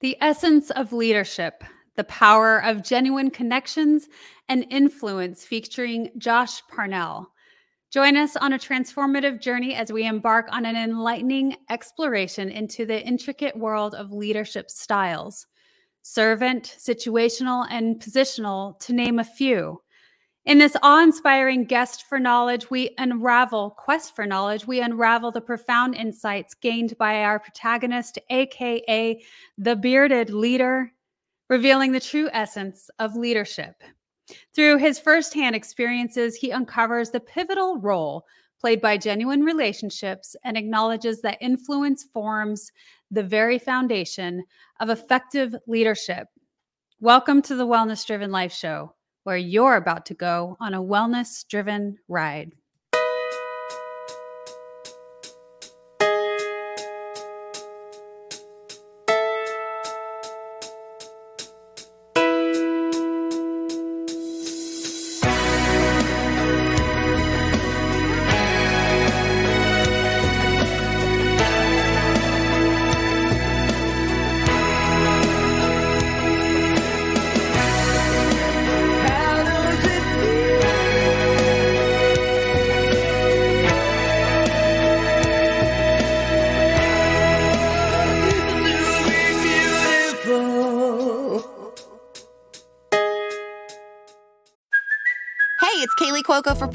The essence of leadership, the power of genuine connections and influence, featuring Josh Parnell. Join us on a transformative journey as we embark on an enlightening exploration into the intricate world of leadership styles servant, situational, and positional, to name a few. In this awe inspiring guest for knowledge, we unravel, quest for knowledge, we unravel the profound insights gained by our protagonist, AKA the bearded leader, revealing the true essence of leadership. Through his firsthand experiences, he uncovers the pivotal role played by genuine relationships and acknowledges that influence forms the very foundation of effective leadership. Welcome to the Wellness Driven Life Show where you're about to go on a wellness driven ride.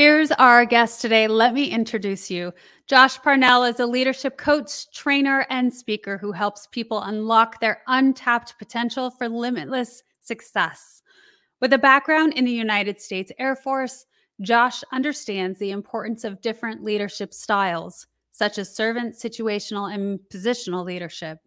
Here's our guest today. Let me introduce you. Josh Parnell is a leadership coach, trainer, and speaker who helps people unlock their untapped potential for limitless success. With a background in the United States Air Force, Josh understands the importance of different leadership styles, such as servant, situational, and positional leadership.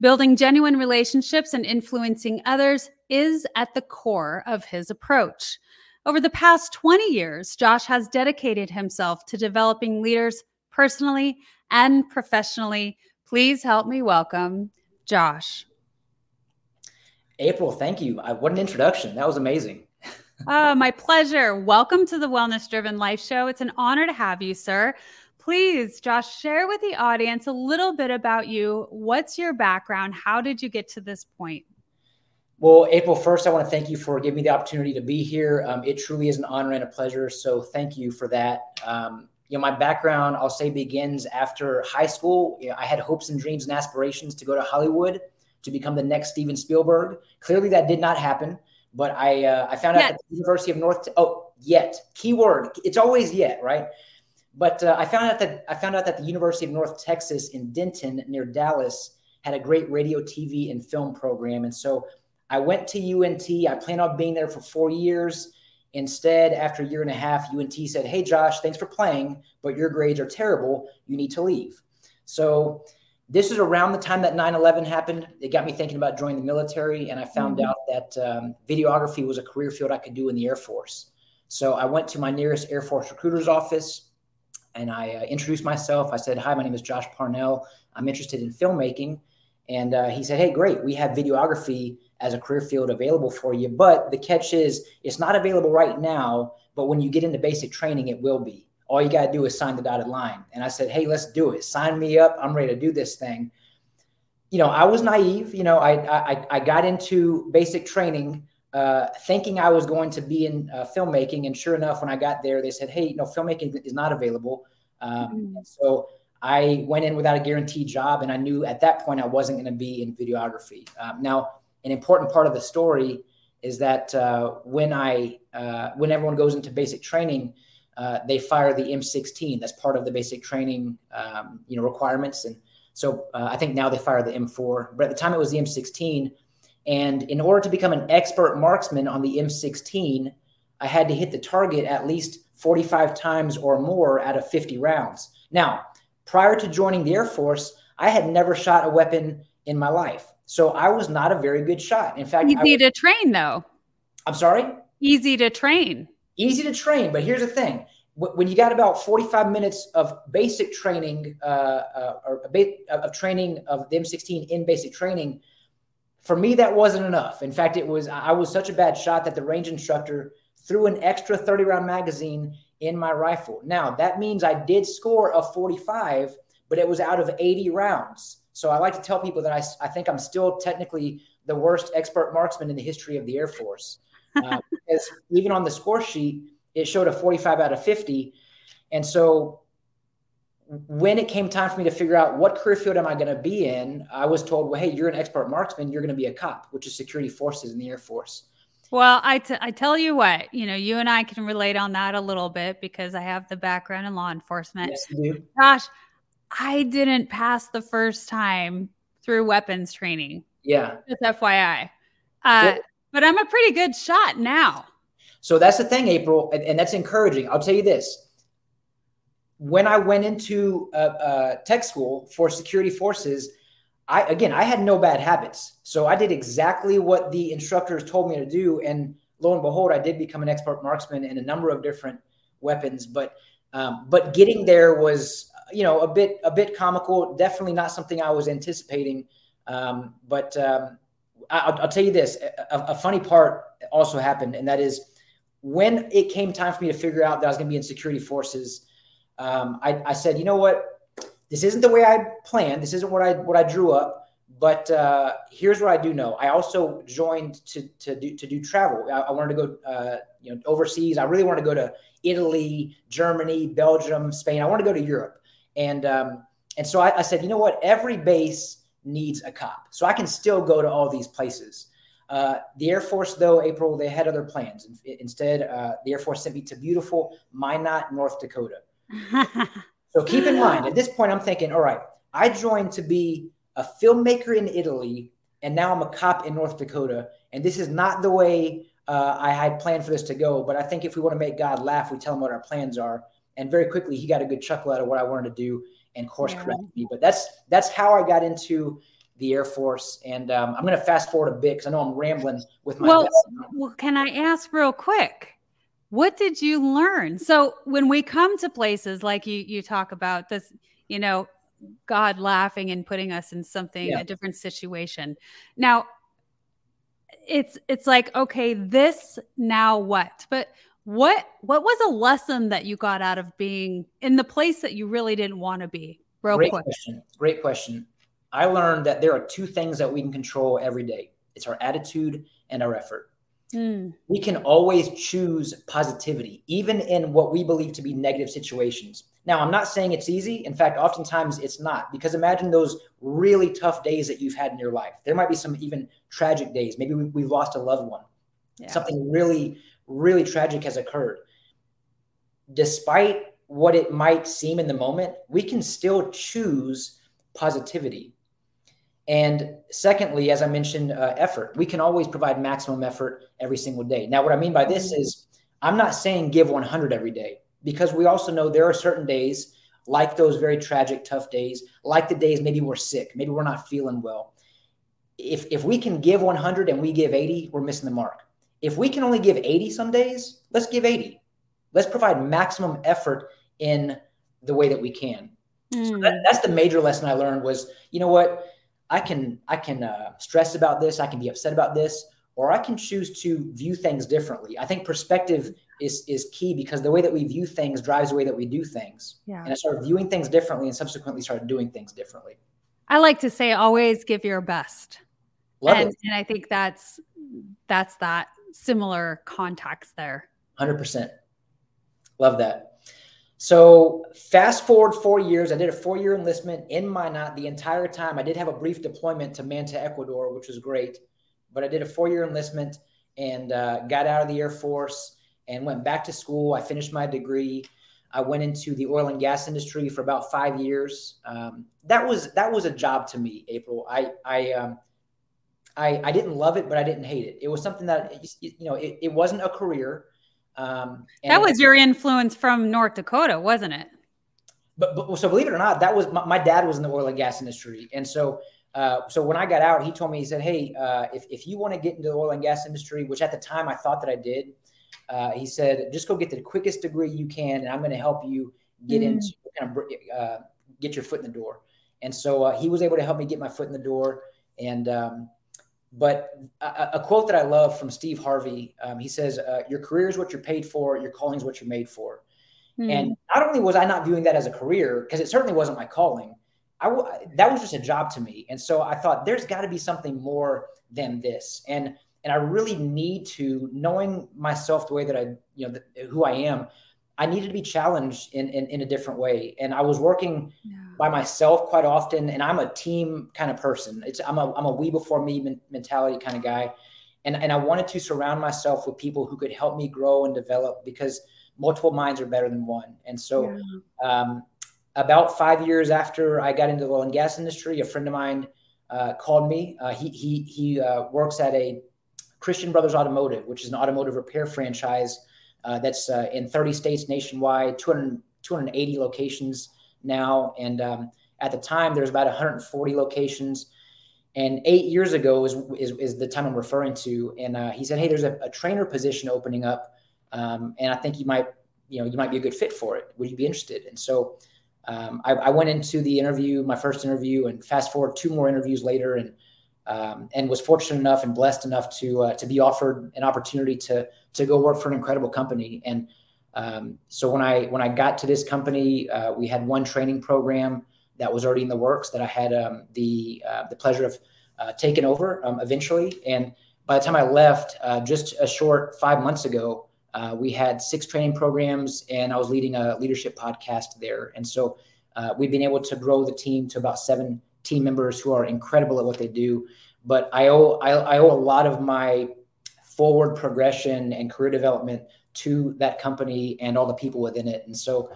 Building genuine relationships and influencing others is at the core of his approach. Over the past 20 years, Josh has dedicated himself to developing leaders personally and professionally. Please help me welcome Josh. April, thank you. I, what an introduction. That was amazing. oh, my pleasure. Welcome to the Wellness Driven Life Show. It's an honor to have you, sir. Please, Josh, share with the audience a little bit about you. What's your background? How did you get to this point? Well, April, first, I want to thank you for giving me the opportunity to be here. Um, it truly is an honor and a pleasure. So, thank you for that. Um, you know, my background, I'll say, begins after high school. You know, I had hopes and dreams and aspirations to go to Hollywood to become the next Steven Spielberg. Clearly, that did not happen. But I, uh, I found out at the University of North. Oh, yet keyword. It's always yet, right? But uh, I found out that I found out that the University of North Texas in Denton, near Dallas, had a great radio, TV, and film program, and so I went to UNT. I planned on being there for four years. Instead, after a year and a half, UNT said, Hey, Josh, thanks for playing, but your grades are terrible. You need to leave. So, this is around the time that 9 11 happened. It got me thinking about joining the military, and I found mm-hmm. out that um, videography was a career field I could do in the Air Force. So, I went to my nearest Air Force recruiter's office and I uh, introduced myself. I said, Hi, my name is Josh Parnell. I'm interested in filmmaking. And uh, he said, Hey, great. We have videography as a career field available for you. But the catch is it's not available right now, but when you get into basic training, it will be. All you got to do is sign the dotted line. And I said, hey, let's do it. Sign me up. I'm ready to do this thing. You know, I was naive. You know, I I, I got into basic training uh, thinking I was going to be in uh, filmmaking. And sure enough, when I got there, they said, hey, no, filmmaking is not available. Um, mm-hmm. So I went in without a guaranteed job, and I knew at that point I wasn't going to be in videography. Um, now, an important part of the story is that uh, when I uh, when everyone goes into basic training, uh, they fire the M16. That's part of the basic training um, you know requirements, and so uh, I think now they fire the M4. But at the time it was the M16, and in order to become an expert marksman on the M16, I had to hit the target at least 45 times or more out of 50 rounds. Now, prior to joining the Air Force, I had never shot a weapon in my life. So I was not a very good shot. In fact, easy I, to train though. I'm sorry. Easy to train. Easy to train, but here's the thing: when you got about 45 minutes of basic training, uh, uh, or a bit of training of the M16 in basic training, for me that wasn't enough. In fact, it was I was such a bad shot that the range instructor threw an extra 30 round magazine in my rifle. Now that means I did score a 45, but it was out of 80 rounds. So I like to tell people that I, I think I'm still technically the worst expert marksman in the history of the Air Force. Uh, because even on the score sheet, it showed a 45 out of 50. And so when it came time for me to figure out what career field am I going to be in, I was told, well, hey, you're an expert marksman. You're going to be a cop, which is security forces in the Air Force. Well, I, t- I tell you what, you know, you and I can relate on that a little bit because I have the background in law enforcement. Yes, you do. Gosh, I didn't pass the first time through weapons training. Yeah. Just FYI. Uh, But I'm a pretty good shot now. So that's the thing, April, and, and that's encouraging. I'll tell you this. When I went into uh, uh, tech school for security forces, I again I had no bad habits, so I did exactly what the instructors told me to do, and lo and behold, I did become an expert marksman in a number of different weapons. But um, but getting there was you know a bit a bit comical. Definitely not something I was anticipating. Um, but um, I, will tell you this: a, a, funny part also happened, and that is when it came time for me to figure out that I was going to be in security forces. Um, I, I said, you know what? this isn't the way I planned. This isn't what I what I drew up. But uh, here's what I do know. I also joined to to do to do travel. I, I wanted to go, uh, you know, overseas. I really wanted to go to Italy, Germany, Belgium, Spain. I want to go to Europe, and um, and so I, I said, you know what? Every base needs a cop, so I can still go to all these places. Uh, the Air Force, though, April, they had other plans. Instead, uh, the Air Force sent me to beautiful Minot, North Dakota. So keep in mind, at this point, I'm thinking, all right, I joined to be a filmmaker in Italy, and now I'm a cop in North Dakota. And this is not the way uh, I had planned for this to go. But I think if we want to make God laugh, we tell him what our plans are. And very quickly, he got a good chuckle out of what I wanted to do and course yeah. corrected me. But that's that's how I got into the Air Force. And um, I'm going to fast forward a bit because I know I'm rambling with my. Well, well, can I ask real quick? what did you learn so when we come to places like you you talk about this you know god laughing and putting us in something yeah. a different situation now it's it's like okay this now what but what what was a lesson that you got out of being in the place that you really didn't want to be real great quick question great question i learned that there are two things that we can control every day it's our attitude and our effort Mm. We can always choose positivity, even in what we believe to be negative situations. Now, I'm not saying it's easy. In fact, oftentimes it's not, because imagine those really tough days that you've had in your life. There might be some even tragic days. Maybe we've lost a loved one. Yeah. Something really, really tragic has occurred. Despite what it might seem in the moment, we can still choose positivity. And secondly, as I mentioned, uh, effort. We can always provide maximum effort every single day. Now, what I mean by this is I'm not saying give 100 every day because we also know there are certain days, like those very tragic, tough days, like the days maybe we're sick, maybe we're not feeling well. If, if we can give 100 and we give 80, we're missing the mark. If we can only give 80 some days, let's give 80. Let's provide maximum effort in the way that we can. Mm. So that, mm. that's the major lesson I learned was, you know what? I can I can uh, stress about this, I can be upset about this, or I can choose to view things differently. I think perspective is is key because the way that we view things drives the way that we do things. Yeah. And I started viewing things differently and subsequently started doing things differently. I like to say always give your best. Love and, it. and I think that's that's that similar context there. 100%. Love that. So fast forward four years, I did a four-year enlistment in Minot the entire time. I did have a brief deployment to Manta, Ecuador, which was great, but I did a four-year enlistment and uh, got out of the Air Force and went back to school. I finished my degree. I went into the oil and gas industry for about five years. Um, that was that was a job to me, April. I I um, I, I didn't love it, but I didn't hate it. It was something that you know it, it wasn't a career um, that was your influence from North Dakota, wasn't it? But, but so believe it or not, that was my, my, dad was in the oil and gas industry, and so uh, so when I got out, he told me, he said, Hey, uh, if, if you want to get into the oil and gas industry, which at the time I thought that I did, uh, he said, just go get the quickest degree you can, and I'm going to help you get mm. into kind of uh, get your foot in the door. And so uh, he was able to help me get my foot in the door. And um, but a, a, quote that I love from Steve Harvey, um, he says, uh, "Your career is what you're paid for. Your calling is what you're made for." Mm. And not only was I not viewing that as a career, because it certainly wasn't my calling, I w- that was just a job to me. And so I thought there's got to be something more than this. And and I really need to knowing myself the way that I, you know, the, who I am. I needed to be challenged in, in, in a different way. And I was working yeah. By myself quite often. And I'm a team kind of person. It's I'm a I'm a we before me mentality kind of guy. And and I wanted to surround myself with people who could help me grow and develop because multiple minds are better than one. And so yeah. um, about five years after I got into the oil and gas industry, a friend of mine uh, called me. Uh, he he he uh, works at a Christian Brothers Automotive, which is an automotive repair franchise uh, that's uh, in 30 states nationwide, 200, 280 locations now. And um, at the time, there's about 140 locations. And eight years ago is, is, is the time I'm referring to. And uh, he said, "Hey, there's a, a trainer position opening up, um, and I think you might, you know, you might be a good fit for it. Would you be interested?" And so um, I, I, went into the interview, my first interview, and fast forward two more interviews later, and um, and was fortunate enough and blessed enough to uh, to be offered an opportunity to to go work for an incredible company. And um, so when I when I got to this company, uh, we had one training program that was already in the works that I had um, the uh, the pleasure of uh, taking over um, eventually. And by the time I left, uh, just a short five months ago, uh, we had six training programs, and I was leading a leadership podcast there. And so we've been able to grow the team to about seven team members who are incredible at what they do. But I owe I, I owe a lot of my forward progression and career development to that company and all the people within it. And so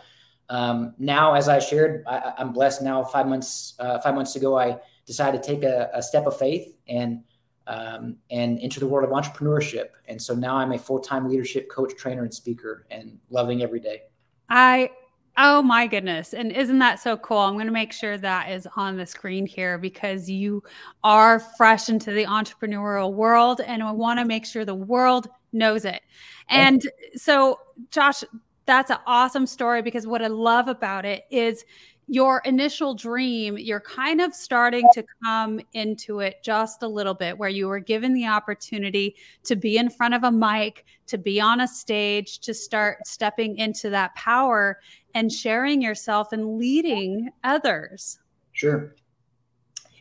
um, now, as I shared, I, am blessed. Now, five months uh, five months ago, I decided to take a, a step of faith and um, and enter the world of entrepreneurship. And so now I'm a full time leadership coach, trainer, and speaker, and loving every day. I Oh my goodness. And isn't that so cool? I'm going to make sure that is on the screen here because you are fresh into the entrepreneurial world and I want to make sure the world knows it. Oh. And so, Josh, that's an awesome story because what I love about it is your initial dream, you're kind of starting to come into it just a little bit, where you were given the opportunity to be in front of a mic, to be on a stage, to start stepping into that power and sharing yourself and leading others. Sure.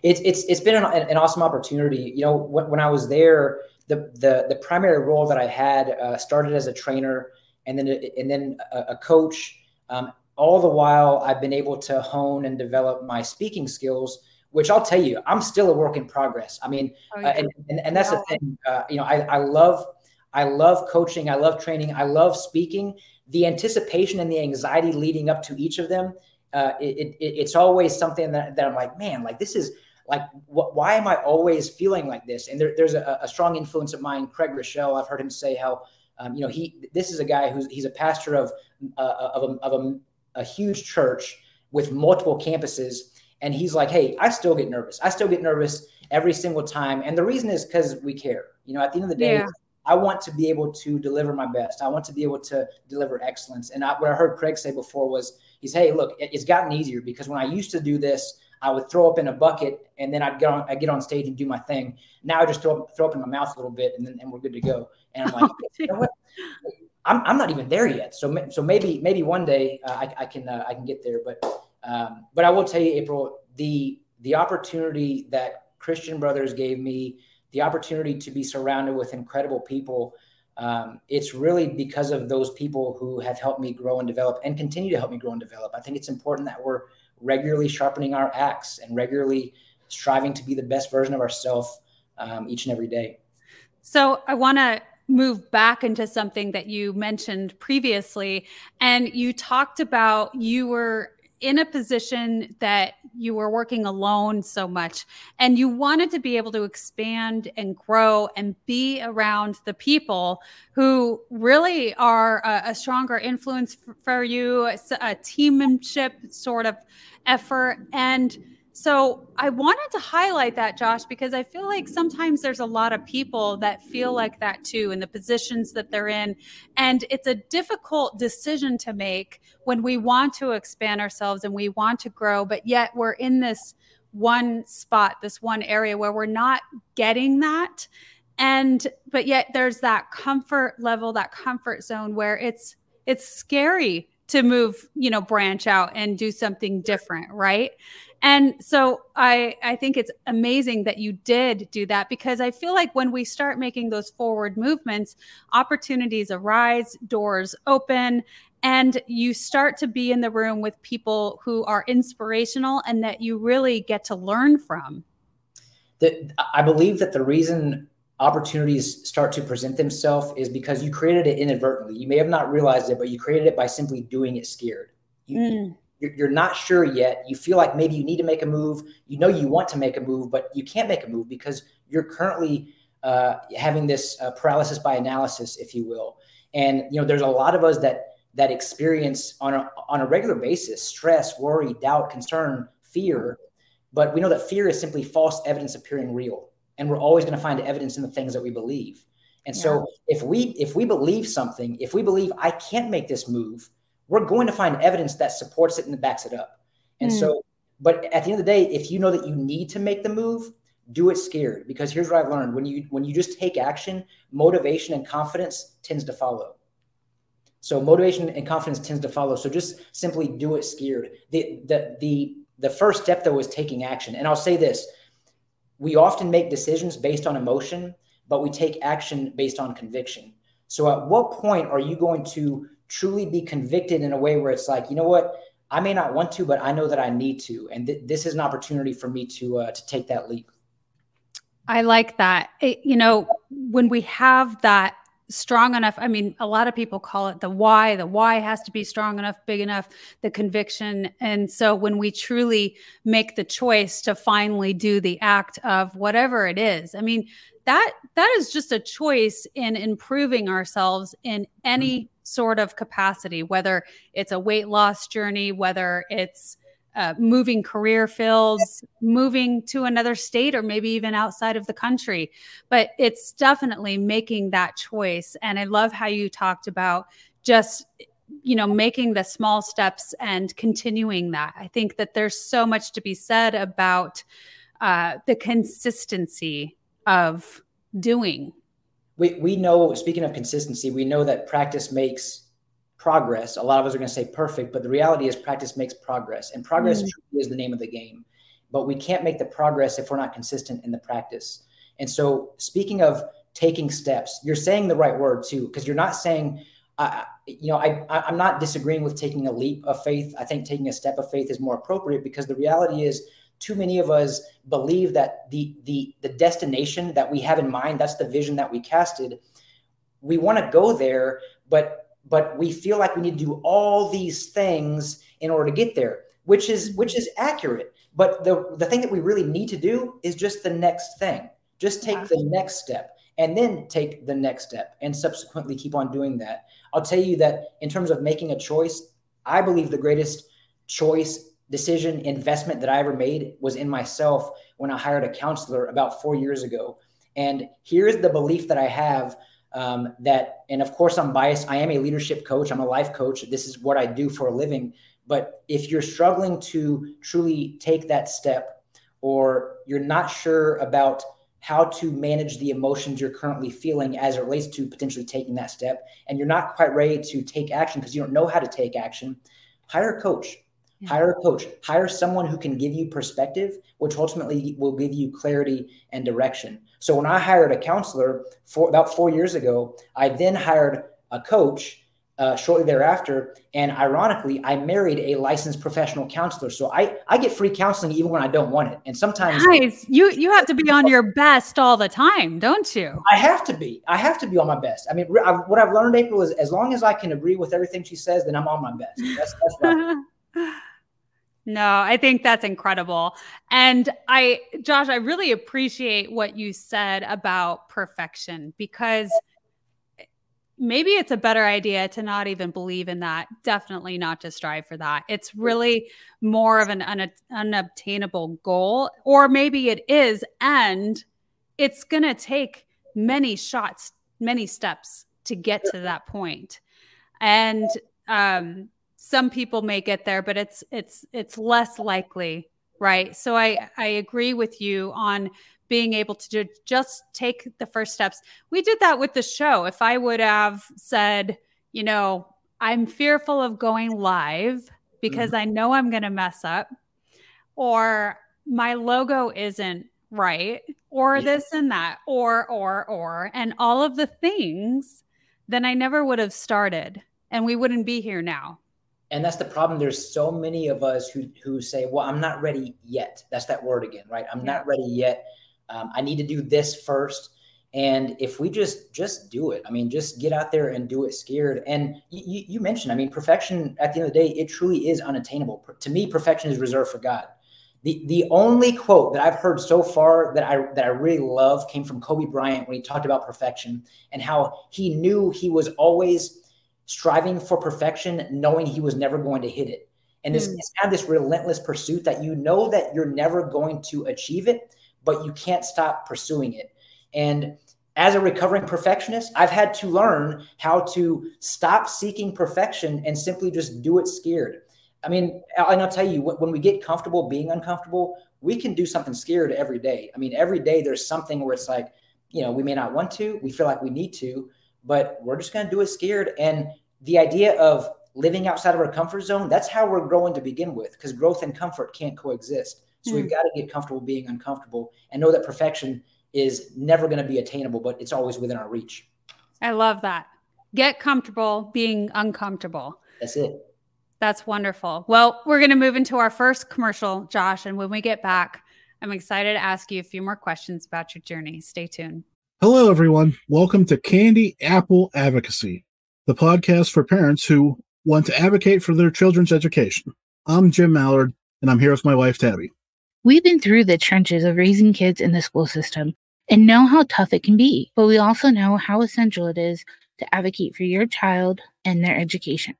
It's, it's, it's been an, an awesome opportunity. You know, when, when I was there, the, the, the primary role that I had uh, started as a trainer and then, and then a, a coach. Um, all the while I've been able to hone and develop my speaking skills, which I'll tell you, I'm still a work in progress. I mean, oh, uh, and, and, and, that's the thing, uh, you know, I, I love, I love coaching. I love training. I love speaking. The anticipation and the anxiety leading up to each of them, uh, it, it, it's always something that, that I'm like, man, like this is like, wh- why am I always feeling like this? And there, there's a, a, strong influence of mine, Craig Groeschel. I've heard him say how, um, you know, he, this is a guy who's, he's a pastor of, uh, of, a, of a a huge church with multiple campuses. And he's like, hey, I still get nervous. I still get nervous every single time. And the reason is because we care. You know, at the end of the day, yeah. I want to be able to deliver my best. I want to be able to deliver excellence. And I, what I heard Craig say before was, he's, hey, look, it's gotten easier because when I used to do this, I would throw up in a bucket and then I'd get on, I'd get on stage and do my thing. Now I just throw up, throw up in my mouth a little bit and then and we're good to go. And I'm like, you know I'm, I'm not even there yet. So so maybe maybe one day uh, I, I can uh, I can get there. But um, but I will tell you, April, the the opportunity that Christian Brothers gave me, the opportunity to be surrounded with incredible people. Um, it's really because of those people who have helped me grow and develop and continue to help me grow and develop. I think it's important that we're regularly sharpening our axe and regularly striving to be the best version of ourselves um, each and every day. So I want to move back into something that you mentioned previously. And you talked about you were in a position that you were working alone so much and you wanted to be able to expand and grow and be around the people who really are a, a stronger influence for, for you a, a teammanship sort of effort and so I wanted to highlight that, Josh, because I feel like sometimes there's a lot of people that feel like that too in the positions that they're in. And it's a difficult decision to make when we want to expand ourselves and we want to grow, but yet we're in this one spot, this one area where we're not getting that. And but yet there's that comfort level, that comfort zone where it's it's scary to move, you know, branch out and do something different, right? And so I I think it's amazing that you did do that because I feel like when we start making those forward movements, opportunities arise, doors open, and you start to be in the room with people who are inspirational and that you really get to learn from. The, I believe that the reason opportunities start to present themselves is because you created it inadvertently. You may have not realized it, but you created it by simply doing it scared. You, mm. You're, not sure yet. You feel like maybe you need to make a move. You know you want to make a move, but you can't make a move because you're currently uh, having this uh, paralysis by analysis, if you will. And you know, there's a lot of us that that experience on a on a regular basis stress, worry, doubt, concern, fear. But we know that fear is simply false evidence appearing real and we're always going to find evidence in the things that we believe and yeah. so if we if we believe something if we believe i can't make this move we're going to find evidence that supports it and backs it up. And mm. so but at the end of the day if you know that you need to make the move do it scared. Because here's what i've learned. When you when you just take action motivation and confidence tends to follow. So motivation and confidence tends to follow. So just simply do it scared. The the the the first step though is taking action. And i'll say this. We often make decisions based on emotion, but we take action based on conviction. So, at what point are you going to truly be convicted in a way where it's like, you know what, I may not want to, but I know that I need to, and th- this is an opportunity for me to uh, to take that leap. I like that. It, you know, when we have that strong enough i mean a lot of people call it the why the why has to be strong enough big enough the conviction and so when we truly make the choice to finally do the act of whatever it is i mean that that is just a choice in improving ourselves in any mm-hmm. Sort of capacity whether it's a weight loss journey whether it's uh, moving career fields, moving to another state, or maybe even outside of the country. But it's definitely making that choice. And I love how you talked about just you know making the small steps and continuing that i think that there's so much to be said about uh, the consistency of doing we, we know speaking of consistency we know that practice makes progress. A lot of us are going to say perfect, but the reality is practice makes progress, and progress mm-hmm. is the name of the game. But we can't make the progress if we're not consistent in the practice. And so, speaking of taking steps, you're saying the right word too, because you're not saying, uh, you know, I, I'm not disagreeing with taking a leap of faith. I think taking a step of faith is more appropriate because the reality is, too many of us believe that the the the destination that we have in mind, that's the vision that we casted. We want to go there, but but we feel like we need to do all these things in order to get there which is which is accurate. But the the thing that we really need to do is just the next thing. Just take the next step and then take the next step and subsequently keep on doing that. I'll tell you that in terms of making a choice i believe the greatest choice decision investment that i ever made was in myself when i hired a counselor about four years ago. And here's the belief that i have um, that and of course i'm biased i am a leadership coach i'm a life coach this is what i do for a living. But if you're struggling to truly take that step or you're not sure about how to manage the emotions you're currently feeling as it relates to potentially taking that step and you're not quite ready to take action because you don't know how to take action hire a coach yeah. hire a coach hire someone who can give you perspective which ultimately will give you clarity and direction so when I hired a counselor for about four years ago, I then hired a coach uh, shortly thereafter. And ironically, I married a licensed professional counselor. So I, I get free counseling even when I don't want it. And sometimes nice. you you have to be on your best all the time, don't you? I have to be. I have to be on my best. I mean, I, what I've learned, April, is as long as I can agree with everything she says, then I'm on my best. That's, that's right. No, I think that's incredible. And I, Josh, I really appreciate what you said about perfection because, maybe it's a better idea to not even believe in that. Definitely not to strive for that. It's really more of an un- unobtainable goal, or maybe it is, and it's going to take many shots, many steps to get to that point. And um, some people may get there, but it's it's it's less likely, right? So I I agree with you on being able to just take the first steps. We did that with the show. If I would have said, you know, I'm fearful of going live because mm-hmm. I know I'm going to mess up, or my logo isn't right, or yeah. this and that, or, or, or, and all of the things, then I never would have started and we wouldn't be here now. And that's the problem. There's so many of us who who say, "Well, I'm not ready yet." That's that word again, right? I'm yeah. not ready yet um, i need to do this first and if we just just do it i mean just get out there and do it scared and you, you mentioned i mean perfection at the end of the day it truly is unattainable to me perfection is reserved for god the the only quote that i've heard so far that i that i really love came from kobe bryant when he talked about perfection and how he knew he was always striving for perfection knowing he was never going to hit it and this mm. it's kind of this relentless pursuit that you know that you're never going to achieve it but you can't stop pursuing it. And as a recovering perfectionist, I've had to learn how to stop seeking perfection and simply just do it scared. I mean, and I'll tell you, when we get comfortable being uncomfortable, we can do something scared every day. I mean, every day there's something where it's like, you know, we may not want to, we feel like we need to, but we're just going to do it scared. And the idea of living outside of our comfort zone, that's how we're growing to begin with, because growth and comfort can't coexist. So mm. we've hmm. got to get comfortable being uncomfortable and know that perfection is never going to be attainable, but it's always within our reach. I love that. Get comfortable being uncomfortable. That's it. That's wonderful. Well, we're going to move into our first commercial, Josh. And when we get back, I'm excited to ask you a few more questions about your journey. Stay tuned. Hello, everyone. Welcome to Candy Apple Advocacy, the podcast for parents who want to advocate for their children's education. I'm Jim Mallard, and I'm here with my wife, Tabby. We've been through the trenches of raising kids in the school system and know how tough it can be, but we also know how essential it is to advocate for your child and their education.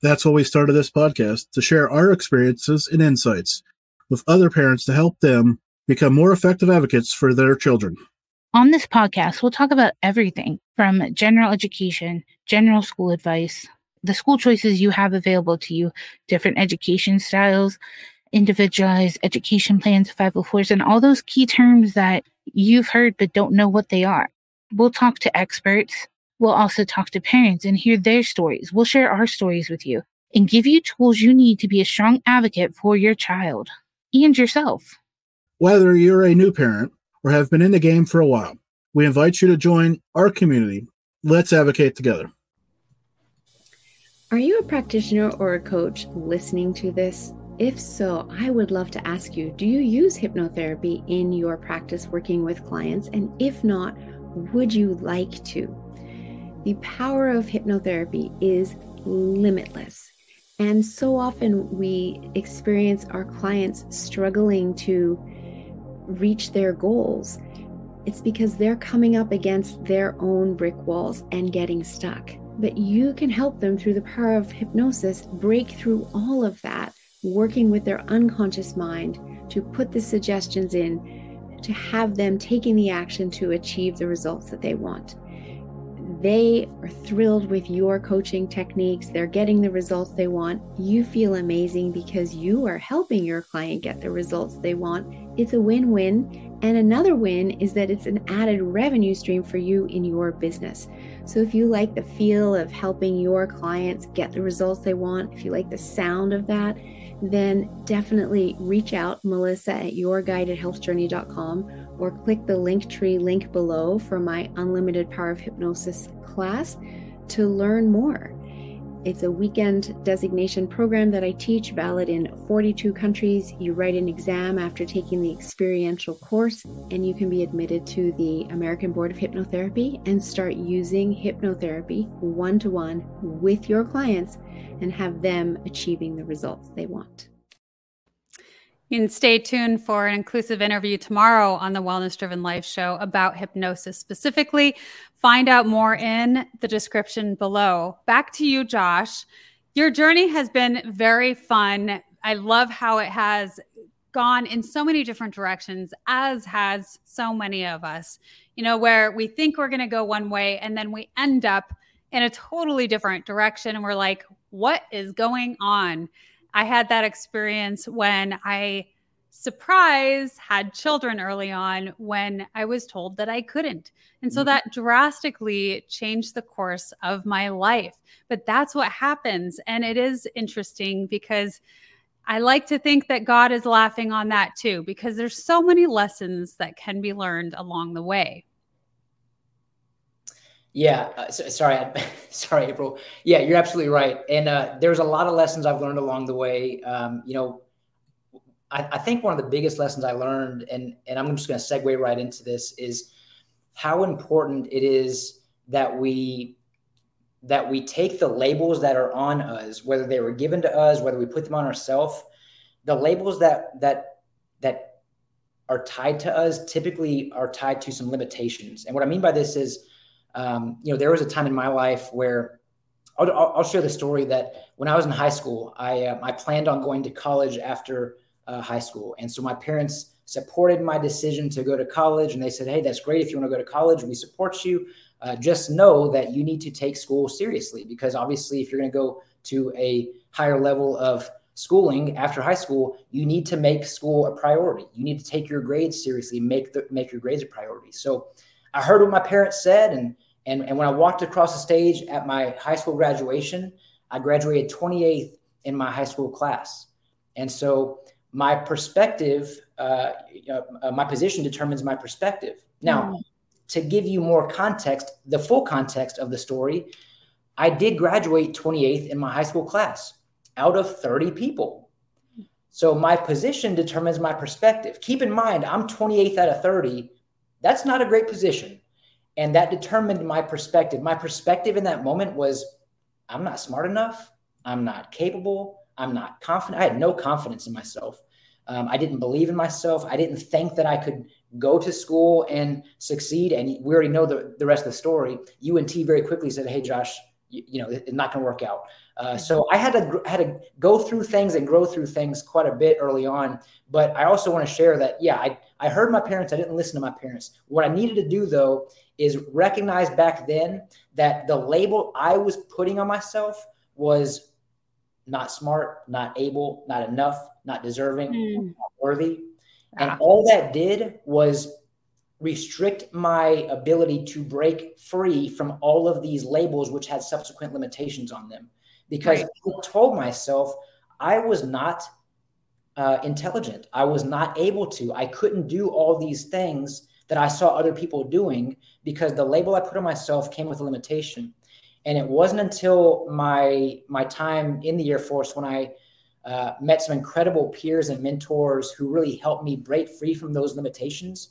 That's why we started this podcast to share our experiences and insights with other parents to help them become more effective advocates for their children. On this podcast, we'll talk about everything from general education, general school advice, the school choices you have available to you, different education styles, individualized education plans, 504s, and all those key terms that you've heard but don't know what they are. We'll talk to experts. We'll also talk to parents and hear their stories. We'll share our stories with you and give you tools you need to be a strong advocate for your child and yourself. Whether you're a new parent or have been in the game for a while, we invite you to join our community. Let's advocate together. Are you a practitioner or a coach listening to this? If so, I would love to ask you do you use hypnotherapy in your practice working with clients? And if not, would you like to? The power of hypnotherapy is limitless. And so often we experience our clients struggling to reach their goals. It's because they're coming up against their own brick walls and getting stuck. But you can help them through the power of hypnosis break through all of that working with their unconscious mind to put the suggestions in to have them taking the action to achieve the results that they want. They are thrilled with your coaching techniques. They're getting the results they want. You feel amazing because you are helping your client get the results they want. It's a win win. And another win is that it's an added revenue stream for you in your business. So if you like the feel of helping your clients get the results they want, if you like the sound of that, then definitely reach out, Melissa at yourguidedhealthjourney.com, or click the link tree link below for my Unlimited Power of Hypnosis class to learn more. It's a weekend designation program that I teach, valid in 42 countries. You write an exam after taking the experiential course, and you can be admitted to the American Board of Hypnotherapy and start using hypnotherapy one to one with your clients and have them achieving the results they want. Can stay tuned for an inclusive interview tomorrow on the Wellness Driven Life show about hypnosis specifically. Find out more in the description below. Back to you, Josh. Your journey has been very fun. I love how it has gone in so many different directions, as has so many of us, you know, where we think we're going to go one way and then we end up in a totally different direction. And we're like, what is going on? I had that experience when I surprise had children early on when I was told that I couldn't. And so mm-hmm. that drastically changed the course of my life. But that's what happens. And it is interesting because I like to think that God is laughing on that too, because there's so many lessons that can be learned along the way. Yeah, uh, so, sorry, sorry, April. Yeah, you're absolutely right. And uh, there's a lot of lessons I've learned along the way. Um, you know, I, I, think one of the biggest lessons I learned, and and I'm just going to segue right into this, is how important it is that we that we take the labels that are on us, whether they were given to us, whether we put them on ourselves, the labels that that that are tied to us typically are tied to some limitations. And what I mean by this is um, you know, there was a time in my life where I'll, I'll, share the story that when I was in high school, I, uh, I planned on going to college after uh, high school. And so my parents supported my decision to go to college. And they said, Hey, that's great. If you want to go to college, we support you. Uh, just know that you need to take school seriously because obviously, if you're going to go to a higher level of schooling after high school, you need to make school a priority. You need to take your grades seriously, make the, make your grades a priority. So I heard what my parents said, and and and when I walked across the stage at my high school graduation, I graduated 28th in my high school class, and so my perspective, uh, uh, my position determines my perspective. Now, mm. to give you more context, the full context of the story, I did graduate 28th in my high school class out of 30 people. So my position determines my perspective. Keep in mind, I'm 28th out of 30 that's not a great position. And that determined my perspective. My perspective in that moment was I'm not smart enough. I'm not capable. I'm not confident. I had no confidence in myself. Um, I didn't believe in myself. I didn't think that I could go to school and succeed. And we already know the, the rest of the story. UNT very quickly said, Hey, Josh, you, you know, it's not going to work out. Uh, so I had to had to go through things and grow through things quite a bit early on. But I also want to share that yeah, I I heard my parents. I didn't listen to my parents. What I needed to do though is recognize back then that the label I was putting on myself was not smart, not able, not enough, not deserving, mm. not worthy. And ah. all that did was restrict my ability to break free from all of these labels, which had subsequent limitations on them because right. I told myself I was not uh, intelligent. I was not able to. I couldn't do all these things that I saw other people doing because the label I put on myself came with a limitation. And it wasn't until my my time in the Air Force when I uh, met some incredible peers and mentors who really helped me break free from those limitations.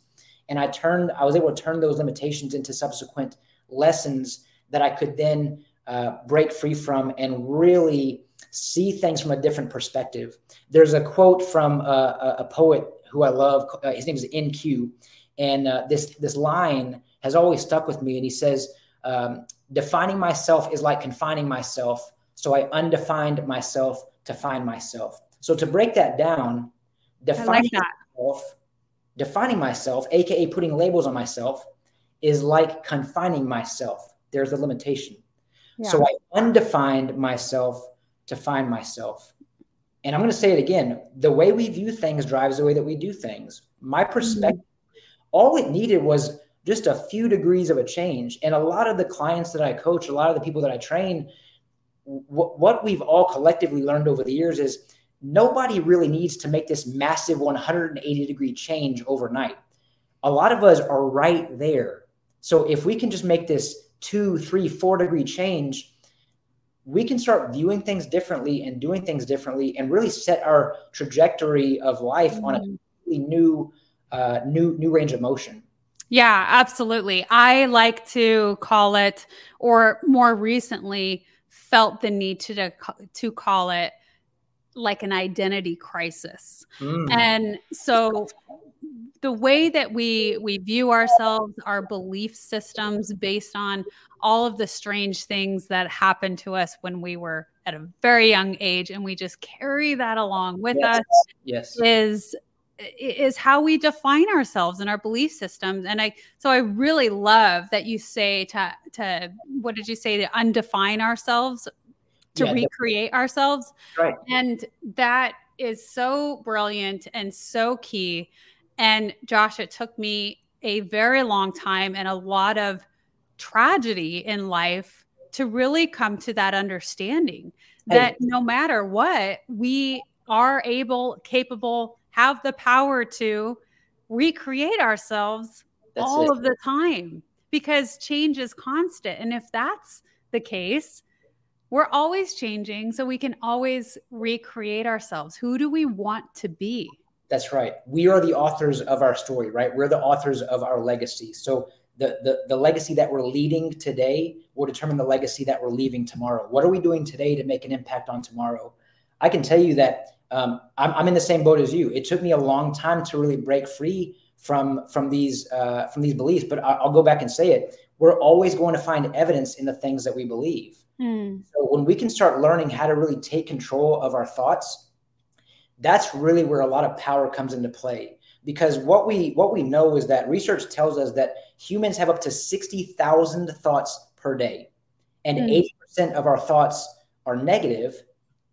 And I turned, I was able to turn those limitations into subsequent lessons that I could then uh, break free from and really see things from a different perspective. There's a quote from a, a poet who I love. Uh, his name is NQ, and uh, this this line has always stuck with me. And he says, um, "Defining myself is like confining myself, so I undefined myself to find myself." So to break that down, defining like that. myself, defining myself, aka putting labels on myself, is like confining myself. There's a limitation. So I undefined myself to find myself. And I'm going to say it again the way we view things drives the way that we do things. My mm-hmm. perspective, mm-hmm. all it needed was just a few degrees of a change. And a lot of the clients that I coach, a lot of the people that I train, w- what we've all collectively learned over the years is nobody really needs to make this massive 180 degree change overnight. A lot of us are right there. So if we can just make this two, three, four degree change, we can start viewing things differently and doing things differently and really set our trajectory of life mm-hmm. on a mm-hmm. new, uh, new, new range of motion. Yeah, absolutely. I like to call it, or more recently, felt the need to to call it like an identity crisis. Mm. And so the way that we we view ourselves, our belief systems based on all of the strange things that happened to us when we were at a very young age and we just carry that along with yes. us yes is is how we define ourselves and our belief systems. And i so i really love that you say to to what did you say to undefine ourselves to yeah, recreate ourselves? Right. And that is so brilliant and so key. And josh it took me a very long time and a lot of tragedy in life to really come to that understanding that no matter what, we are able, capable, have the power to recreate ourselves that's all it. of the time because change is constant. And if that's the case, we're always changing. So we can always recreate ourselves. Who do we want to be? That's right. We are the authors of our story, right? We're the authors of our legacy. So the, the, the legacy that we're leading today will determine the legacy that we're leaving tomorrow. What are we doing today to make an impact on tomorrow? I can tell you that um, I'm, I'm in the same boat as you. It took me a long time to really break free from from these uh, from these beliefs, but I'll go back and say it. We're always going to find evidence in the things that we believe. Mm. So when we can start learning how to really take control of our thoughts, that's really where a lot of power comes into play because what we what we know is that research tells us that humans have up to 60,000 thoughts per day and mm. 80% of our thoughts are negative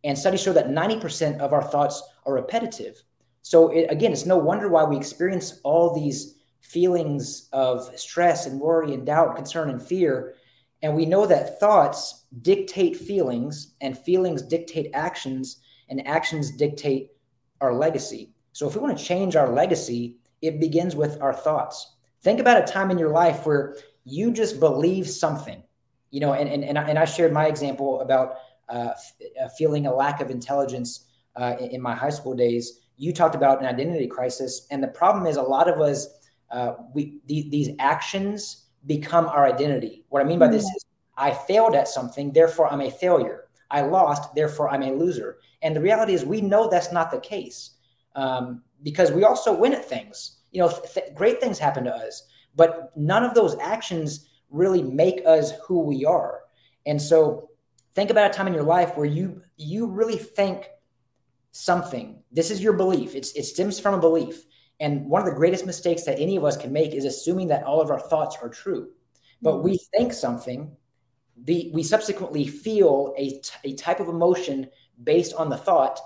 and studies show that 90% of our thoughts are repetitive. So it, again it's no wonder why we experience all these feelings of stress and worry and doubt concern and fear. And we know that thoughts dictate feelings and feelings dictate actions and actions dictate our legacy. So if we want to change our legacy, it begins with our thoughts. Think about a time in your life where you just believe something, you know, and, and, and, I, and I shared my example about f- feeling a lack of intelligence uh, in, in, my high school days. You talked about an identity crisis. And the problem is a lot of us, uh, we, the, these actions become our identity. What I mean by this mm. is I failed at something, therefore I'm a failure. I lost, therefore I'm a loser. And the reality is we know that's not the case um, because we also win at things. You know, th- great things happen to us, but none of those actions really make us who we are. And so, think about a time in your life where you you really think something. This is your belief. It's it stems from a belief. And one of the greatest mistakes that any of us can make is assuming that all of our thoughts are true. But we mm-hmm. think something, the, we subsequently feel a, t- a type of emotion based on the thought,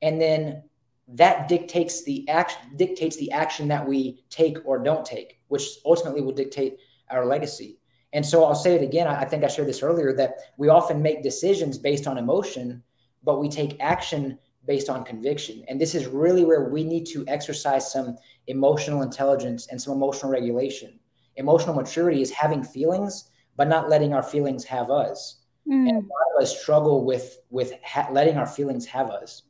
and then that dictates the action dictates the action that we take or don't take, which ultimately will dictate our legacy. And so I'll say it again. I think I shared this earlier that we often make decisions based on emotion, but we take action based on conviction. And this is really where we need to exercise some emotional intelligence and some emotional regulation. Emotional maturity is having feelings, but not letting our feelings have us. Mm. And a lot of us struggle with with ha- letting our feelings have us.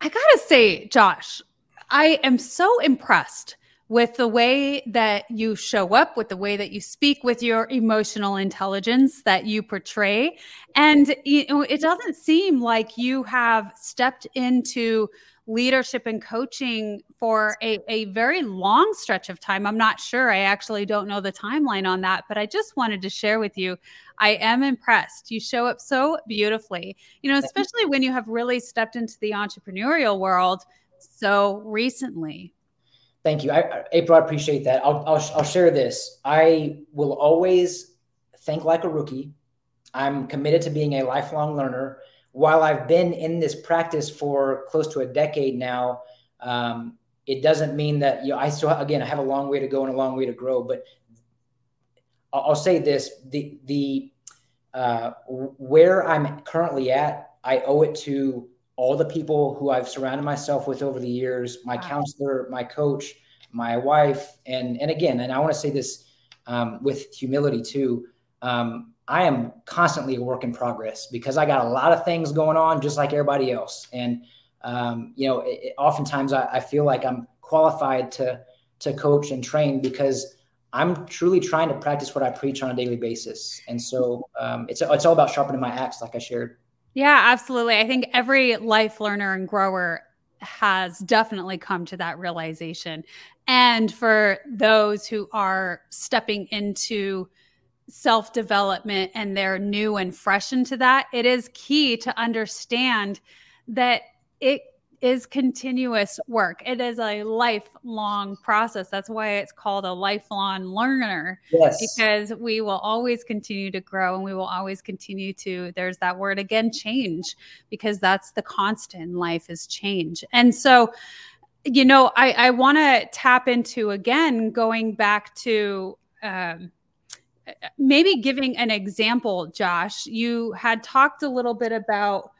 I gotta say, Josh, I am so impressed with the way that you show up, with the way that you speak, with your emotional intelligence that you portray. And you know, it doesn't seem like you have stepped into leadership and coaching for a, a very long stretch of time. I'm not sure. I actually don't know the timeline on that, but I just wanted to share with you. I am impressed. You show up so beautifully, you know, especially when you have really stepped into the entrepreneurial world so recently. Thank you. I, April, I appreciate that. I'll, I'll, I'll share this. I will always think like a rookie. I'm committed to being a lifelong learner while I've been in this practice for close to a decade now, um, it doesn't mean that you know I still again I have a long way to go and a long way to grow. But I'll, I'll say this: the the uh, where I'm currently at, I owe it to all the people who I've surrounded myself with over the years, my wow. counselor, my coach, my wife, and and again, and I want to say this um, with humility too. Um, I am constantly a work in progress because I got a lot of things going on, just like everybody else. And um, you know, it, it, oftentimes I, I, feel like I'm qualified to to coach and train because I'm truly trying to practice what I preach on a daily basis. And so um, it's it's all about sharpening my axe, like I shared. Yeah, absolutely. I think every life learner and grower has definitely come to that realization. And for those who are stepping into self development and they're new and fresh into that, it is key to understand that it is continuous work. It is a lifelong process. That's why it's called a lifelong learner. Yes. Because we will always continue to grow and we will always continue to, there's that word again, change, because that's the constant in life is change. And so, you know, I, I want to tap into again, going back to, um, maybe giving an example josh you had talked a little bit about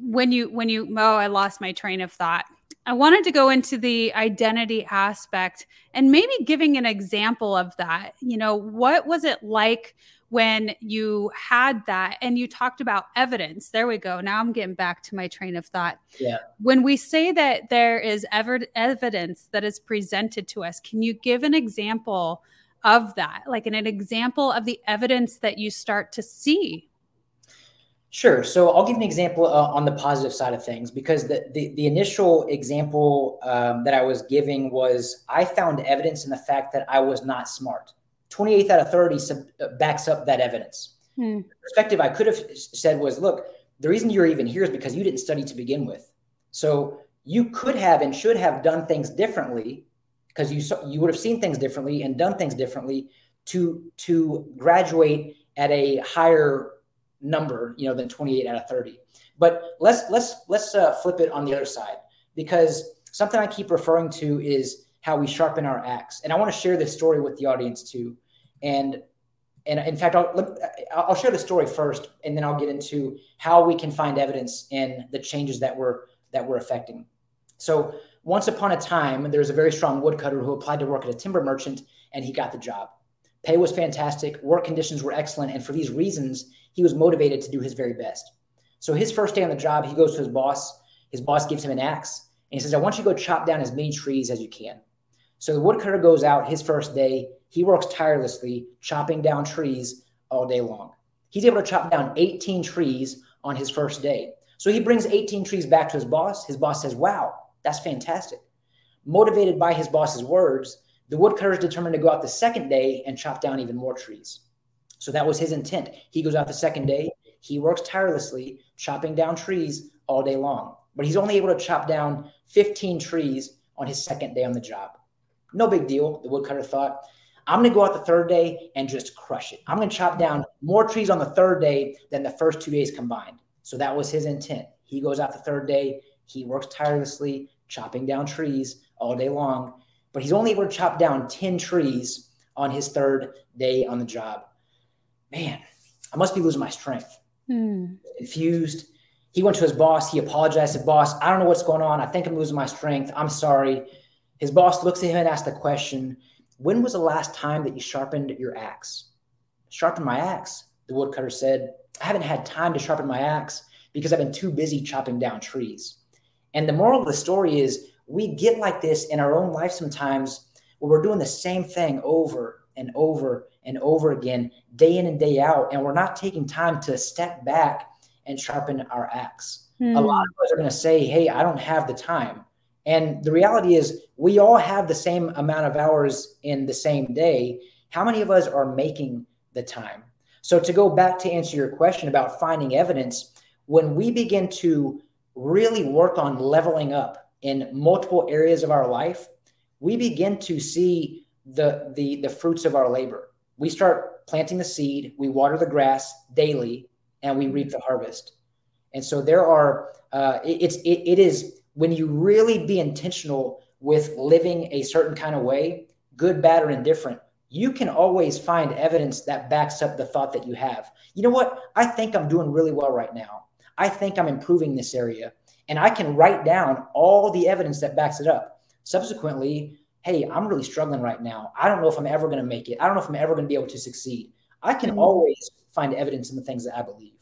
when you when you oh i lost my train of thought. I wanted to go into the identity aspect and maybe giving an example of that. You know what was it like when you had that? And you talked about evidence. There we go. Now i'm getting back to my train of thought. Yeah. When we say that there is ever evidence that is presented to us can you give an example of that? Like an, an example of the evidence that you start to see Sure. So I'll give an example uh, on the positive side of things because the the, the initial example um, that I was giving was I found evidence in the fact that I was not smart. 28th out of 30 sub, uh, backs up that evidence. Hmm. The perspective I could have said was, look, the reason you're even here is because you didn't study to begin with. So you could have and should have done things differently because you saw, you would have seen things differently and done things differently to to graduate at a higher number, you know, than 28 out of 30. But let's let's let's uh, flip it on the other side because something I keep referring to is how we sharpen our axe, and I want to share this story with the audience too. And and in fact, I'll I'll share the story first, and then I'll get into how we can find evidence in the changes that we're that we're affecting. So once upon a time, there was a very strong woodcutter who applied to work at a timber merchant, and he got the job. Pay was fantastic, work conditions were excellent, and for these reasons, he was motivated to do his very best. So his first day on the job, he goes to his boss. His boss gives him an axe, and he says, "I want you to go chop down as many trees as you can." So the woodcutter goes out his first day. He works tirelessly, chopping down trees all day long. He's able to chop down 18 trees on his first day. So he brings 18 trees back to his boss. His boss says, Wow, that's fantastic. Motivated by his boss's words, the woodcutter is determined to go out the second day and chop down even more trees. So that was his intent. He goes out the second day. He works tirelessly, chopping down trees all day long. But he's only able to chop down 15 trees on his second day on the job. No big deal, the woodcutter thought. I'm going to go out the third day and just crush it. I'm going to chop down more trees on the third day than the first two days combined. So that was his intent. He goes out the third day. He works tirelessly, chopping down trees all day long but he's only able to chop down 10 trees on his third day on the job. Man, I must be losing my strength. Hmm. Confused. He went to his boss. He apologized. Said, "Boss, I don't know what's going on. I think I'm losing my strength. I'm sorry." His boss looks at him and asks the question, "When was the last time that you sharpened your axe?" Sharpen my axe, the woodcutter said. I haven't had time to sharpen my axe because I've been too busy chopping down trees. And the moral of the story is we get like this in our own life sometimes where we're doing the same thing over and over and over again, day in and day out, and we're not taking time to step back and sharpen our axe. Mm. A lot of us are going to say, Hey, I don't have the time. And the reality is, we all have the same amount of hours in the same day. How many of us are making the time? So, to go back to answer your question about finding evidence, when we begin to really work on leveling up in multiple areas of our life, we begin to see the, the, the fruits of our labor. We start planting the seed, we water the grass daily, and we reap the harvest. And so there are, uh, it, it's, it, it is when you really be intentional with living a certain kind of way, good, bad, or indifferent, you can always find evidence that backs up the thought that you have. You know what? I think I'm doing really well right now. I think I'm improving this area and I can write down all the evidence that backs it up. Subsequently, hey, I'm really struggling right now. I don't know if I'm ever going to make it. I don't know if I'm ever going to be able to succeed. I can mm-hmm. always find evidence in the things that I believe.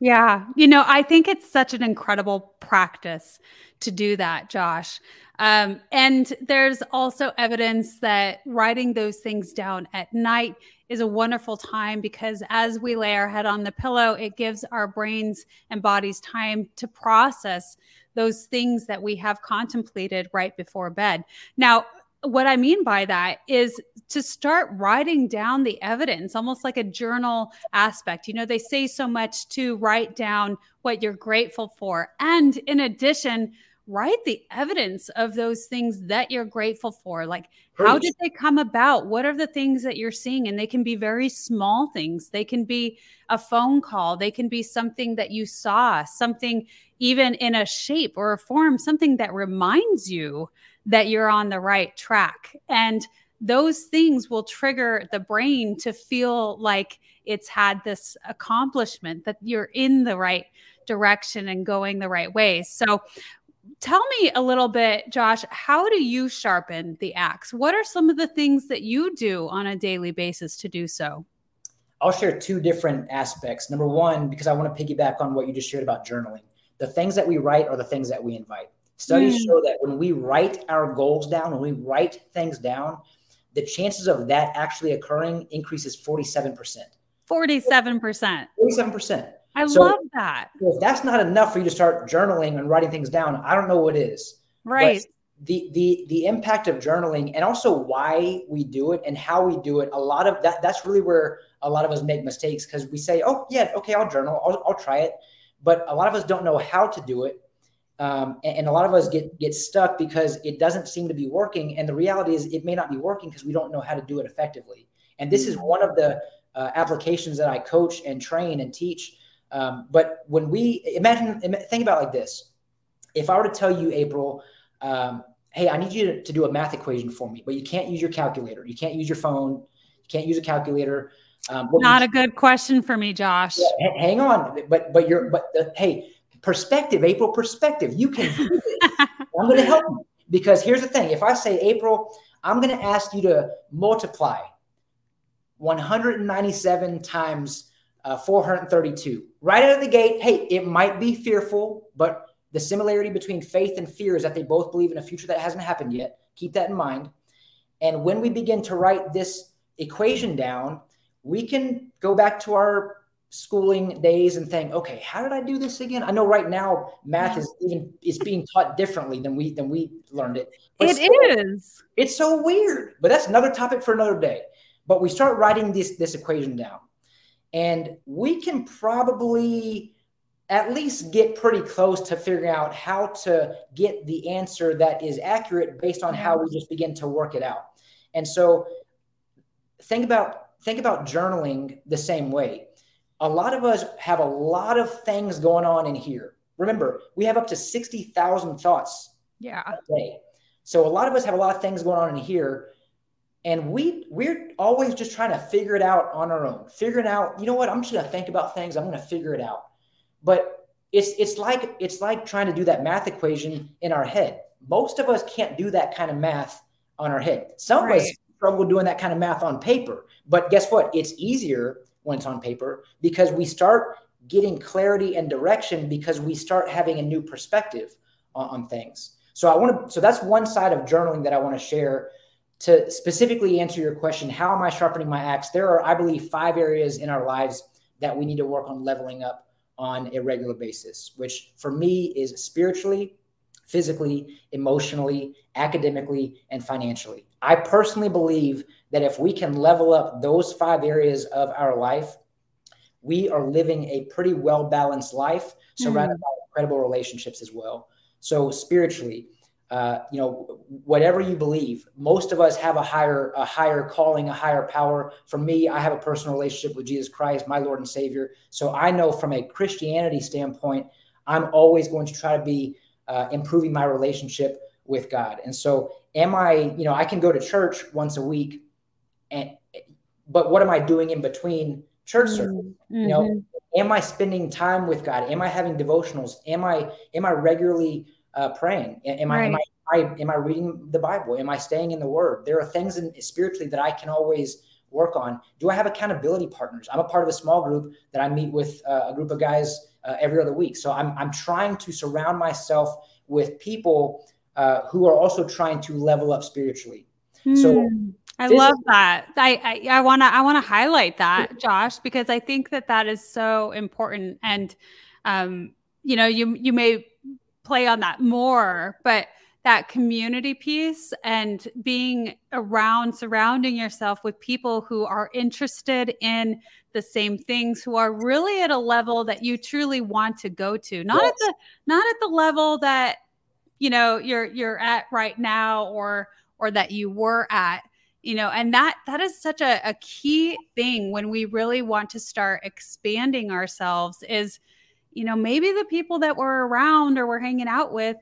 Yeah. You know, I think it's such an incredible practice to do that, Josh. Um, and there's also evidence that writing those things down at night is a wonderful time because as we lay our head on the pillow, it gives our brains and bodies time to process those things that we have contemplated right before bed. Now, what I mean by that is to start writing down the evidence, almost like a journal aspect. You know, they say so much to write down what you're grateful for. And in addition, write the evidence of those things that you're grateful for. Like, how did they come about? What are the things that you're seeing? And they can be very small things. They can be a phone call, they can be something that you saw, something even in a shape or a form, something that reminds you that you're on the right track. And those things will trigger the brain to feel like it's had this accomplishment, that you're in the right direction and going the right way. So, tell me a little bit, Josh, how do you sharpen the axe? What are some of the things that you do on a daily basis to do so? I'll share two different aspects. Number one, because I want to piggyback on what you just shared about journaling. The things that we write are the things that we invite. Studies mm. show that when we write our goals down, when we write things down, the chances of that actually occurring increases 47%. 47%. 47%. I so, love that. If that's not enough for you to start journaling and writing things down, I don't know what is. Right. But the the the impact of journaling and also why we do it and how we do it. A lot of that that's really where a lot of us make mistakes because we say, "Oh yeah, okay, I'll journal, I'll, I'll try it," but a lot of us don't know how to do it um, and, and, a lot of us get get stuck because it doesn't seem to be working. And the reality is, it may not be working because we don't know how to do it effectively. And this is one of the uh, applications that I coach and train and teach. Um, but when we imagine, think about like this: if I were to tell you, April, um, hey, I need you to, to, do a math equation for me, but you can't use your calculator, you can't use your phone, you can't use a calculator. Um, Not a good question for me, Josh. Yeah, hang on, but but you're but the, hey, perspective, April, perspective. You can do. I'm going to help you because here's the thing. If I say, April, I'm going to ask you to multiply 197 times uh, 432. Right out of the gate, hey, it might be fearful, but the similarity between faith and fear is that they both believe in a future that hasn't happened yet. Keep that in mind. And when we begin to write this equation down, we can go back to our schooling days and think, okay, how did I do this again? I know right now math is even is being taught differently than we than we learned it. But it still, is. It's so weird, but that's another topic for another day. But we start writing this this equation down, and we can probably at least get pretty close to figuring out how to get the answer that is accurate based on how we mm-hmm. just begin to work it out. And so think about think about journaling the same way a lot of us have a lot of things going on in here. Remember, we have up to 60,000 thoughts yeah. a day. So a lot of us have a lot of things going on in here. And we we're always just trying to figure it out on our own. Figuring out, you know what, I'm just gonna think about things, I'm gonna figure it out. But it's it's like it's like trying to do that math equation in our head. Most of us can't do that kind of math on our head. Some right. of us struggle doing that kind of math on paper. But guess what? It's easier when it's on paper because we start getting clarity and direction because we start having a new perspective on, on things. So I want to so that's one side of journaling that I want to share to specifically answer your question, how am I sharpening my axe? There are I believe five areas in our lives that we need to work on leveling up on a regular basis, which for me is spiritually, physically, emotionally, academically, and financially. I personally believe that if we can level up those five areas of our life, we are living a pretty well balanced life, surrounded mm. by incredible relationships as well. So spiritually, uh, you know, whatever you believe, most of us have a higher, a higher calling, a higher power. For me, I have a personal relationship with Jesus Christ, my Lord and Savior. So I know from a Christianity standpoint, I'm always going to try to be uh, improving my relationship with God. And so, am I, you know, I can go to church once a week, and but what am I doing in between church mm-hmm. service? You know, mm-hmm. am I spending time with God? Am I having devotionals? Am I am I regularly uh, praying? Am I, right. am I, I am I reading the Bible? Am I staying in the Word? There are things in, spiritually that I can always work on? Do I have accountability partners? I'm a part of a small group that I meet with uh, a group of guys uh, every other week. So I'm, I'm trying to surround myself with people uh, who are also trying to level up spiritually. Hmm. So I love that. I I want to I want to highlight that, Josh, because I think that that is so important. And um, you know, you you may play on that more, but that community piece and being around surrounding yourself with people who are interested in the same things who are really at a level that you truly want to go to not yes. at the not at the level that you know you're you're at right now or or that you were at you know and that that is such a, a key thing when we really want to start expanding ourselves is you know maybe the people that we're around or we're hanging out with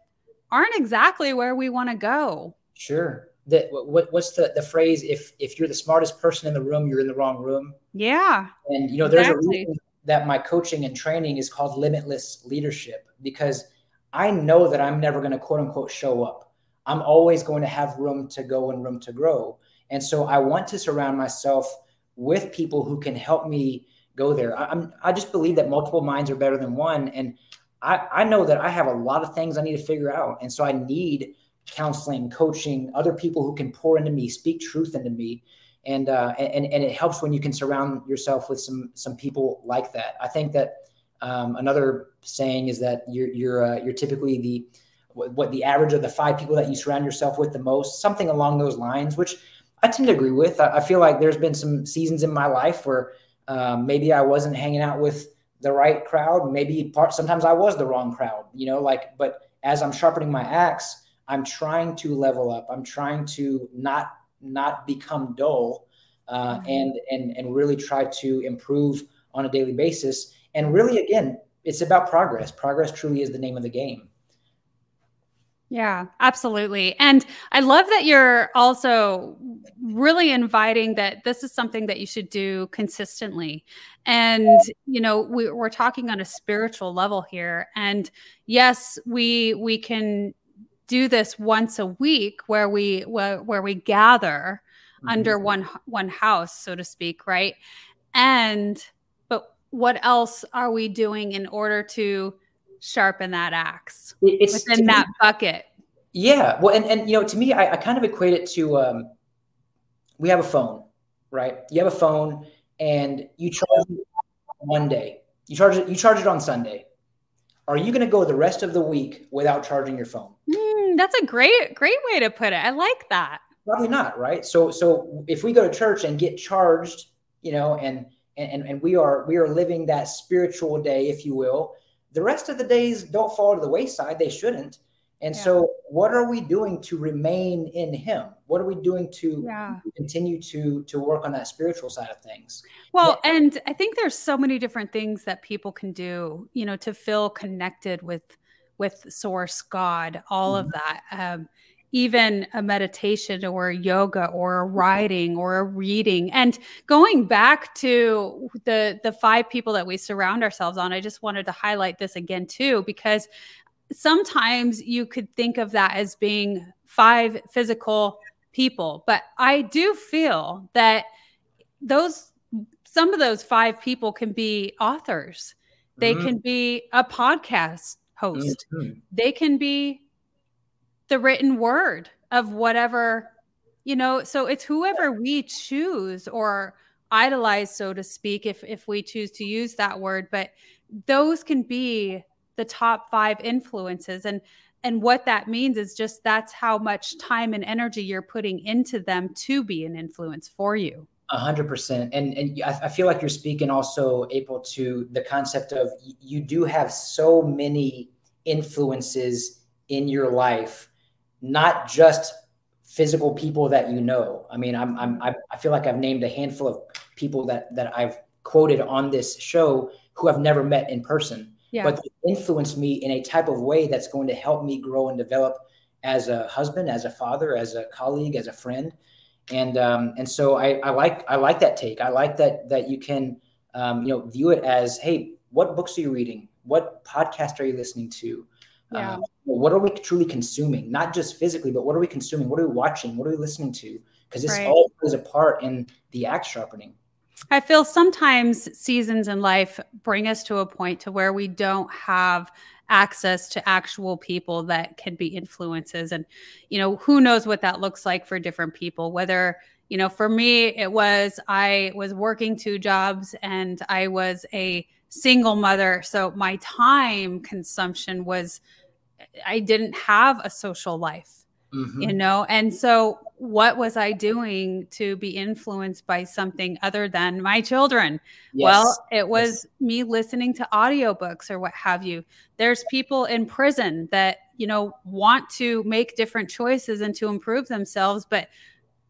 aren't exactly where we want to go. Sure. That what, what's the, the phrase if if you're the smartest person in the room you're in the wrong room? Yeah and you know there's exactly. a reason that my coaching and training is called limitless leadership because i know that i'm never going to quote unquote show up i'm always going to have room to go and room to grow and so I want to surround myself with people who can help me go there. I, am I just believe that multiple minds are better than one. And I, I know that I have a lot of things I need to figure out. And so I need counseling, coaching, other people who can pour into me, speak truth into me. And, uh, and, and it helps when you can surround yourself with some, some people like that. I think that um, another saying is that you're, you're, uh, you're typically the, what the average of the five people that you surround yourself with the most, something along those lines, which I tend to agree with. I, I, feel like there's been some seasons in my life where um, maybe I wasn't hanging out with the right crowd. Maybe part sometimes I was the wrong crowd. You know, like but as I'm sharpening my axe, I'm trying to level up. I'm trying to not not become dull, uh, mm-hmm. and and and really try to improve on a daily basis. And really, again, it's about progress. Progress truly is the name of the game. Yeah, absolutely. And I love that you're also really inviting that this is something that you should do consistently. And, you know, we, are talking on a spiritual level here. And yes, we we can do this once a week where we where, where we gather mm-hmm. under one one house, so to speak, right? And what else are we doing in order to sharpen that axe it's, within that me, bucket. Yeah. Well, and, and, you know, to me, I, I kind of equate it to, um, we have a phone, right? You have a phone and you charge it one day, you charge it, you charge it on Sunday. Are you going to go the rest of the week without charging your phone? Mm, that's a great, great way to put it. I like that. Probably not. Right. So, so if we go to church and get charged, you know, and, and, and we are, we are living that spiritual day, if you will, the rest of the days don't fall to the wayside. They shouldn't. And yeah. so, what are we doing to remain in Him? What are we doing to yeah. continue to to work on that spiritual side of things? Well, yeah. and I think there's so many different things that people can do, you know, to feel connected with with Source God, all mm-hmm. of that. Um, even a meditation or a yoga or a writing or a reading and going back to the the five people that we surround ourselves on i just wanted to highlight this again too because sometimes you could think of that as being five physical people but i do feel that those some of those five people can be authors they mm-hmm. can be a podcast host mm-hmm. they can be the written word of whatever you know so it's whoever we choose or idolize so to speak if if we choose to use that word but those can be the top 5 influences and and what that means is just that's how much time and energy you're putting into them to be an influence for you a hundred percent. And and I, feel like you're speaking also, April, to the concept of you do have so many influences in your life not just physical people that you know. I mean, I'm, I'm I feel like I've named a handful of people that that I've quoted on this show who I've never met in person, yeah. but they influenced me in a type of way that's going to help me grow and develop as a husband, as a father, as a colleague, as a friend. And um, and so I, I like I like that take. I like that that you can um, you know view it as hey, what books are you reading? What podcast are you listening to? Yeah. Um, what are we truly consuming? Not just physically, but what are we consuming? What are we watching? What are we listening to? Because this Right. all plays a part in the axe sharpening. I feel sometimes seasons in life bring us to a point to where we don't have access to actual people that can be influences and you know who knows what that looks like for different people whether you know for me it was I was working two jobs and I was a single mother so my time consumption was I didn't have a social life Mhm. you know? And so what was i doing to be influenced by something other than my children? Yes. well it was me listening to audiobooks or what have you. There's people in prison that you know want to make different choices and to improve themselves but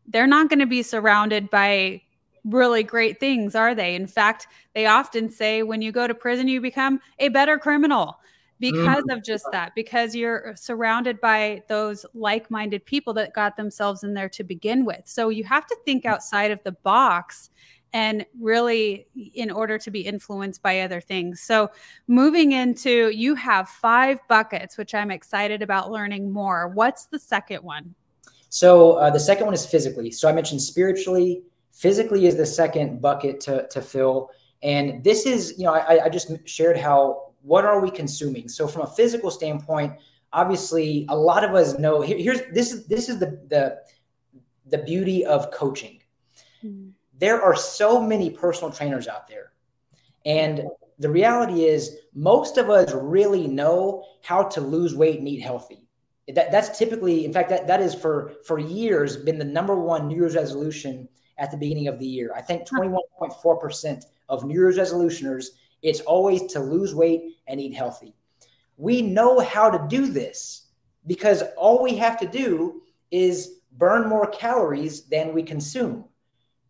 they're not going to be surrounded by really great things are they? In fact they often say when you go to prison you become a better criminal Mm-hmm. because of just that because you're uh, surrounded by those like-minded people that got themselves in there to begin with so you have to think mm-hmm. outside of the box and really in order to be influenced by other things so moving into you have five buckets which i'm excited about learning more what's the second one So uh, the second one is physically. So I mentioned spiritually. Physically is the second bucket to, to fill. And this is, you know, I, I just shared how what are we consuming? So from a physical standpoint, obviously a lot of us know here, here's this is this is the the the beauty of coaching. Hmm. There are so many personal trainers out there. And the reality is most of us really know how to lose weight and eat healthy that, that's typically in fact that, that is for for years been the number one new year's resolution at the beginning of the year i think 21.4% of new year's resolutioners it's always to lose weight and eat healthy we know how to do this because all we have to do is burn more calories than we consume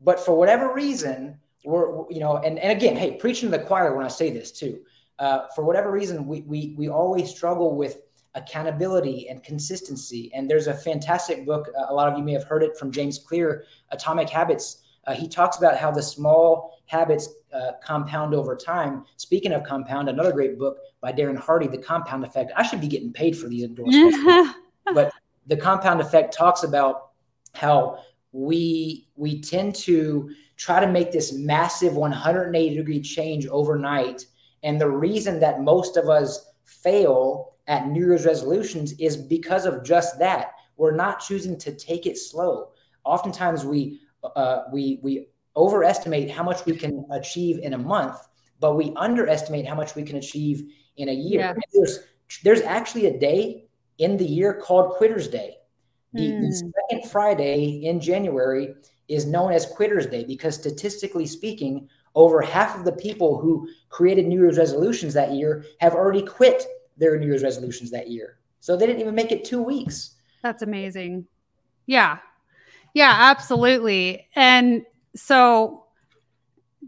but for whatever reason we're you know and, and again hey preaching to the choir when i say this too uh, for whatever reason we, we we always struggle with accountability and consistency. And there's a fantastic book, uh, a lot of you may have heard it from James Clear, Atomic Habits. Uh, he talks about how the small habits uh, compound over time. Speaking of compound, another great book by Darren Hardy, The Compound Effect. I should be getting paid for these endorsements. but the compound effect talks about how we we tend to try to make this massive 180 degree change overnight and the reason that most of us fail at New Year's resolutions is because of just that. We're not choosing to take it slow. Oftentimes, we uh, we we overestimate how much we can achieve in a month, but we underestimate how much we can achieve in a year. Yeah. There's there's actually a day in the year called Quitter's Day. The, the Hmm. second Friday in January is known as Quitter's Day because statistically speaking, over half of the people who created New Year's resolutions that year have already quit their New Year's resolutions that year. So they didn't even make it two weeks. That's amazing. Yeah. Yeah, absolutely. And so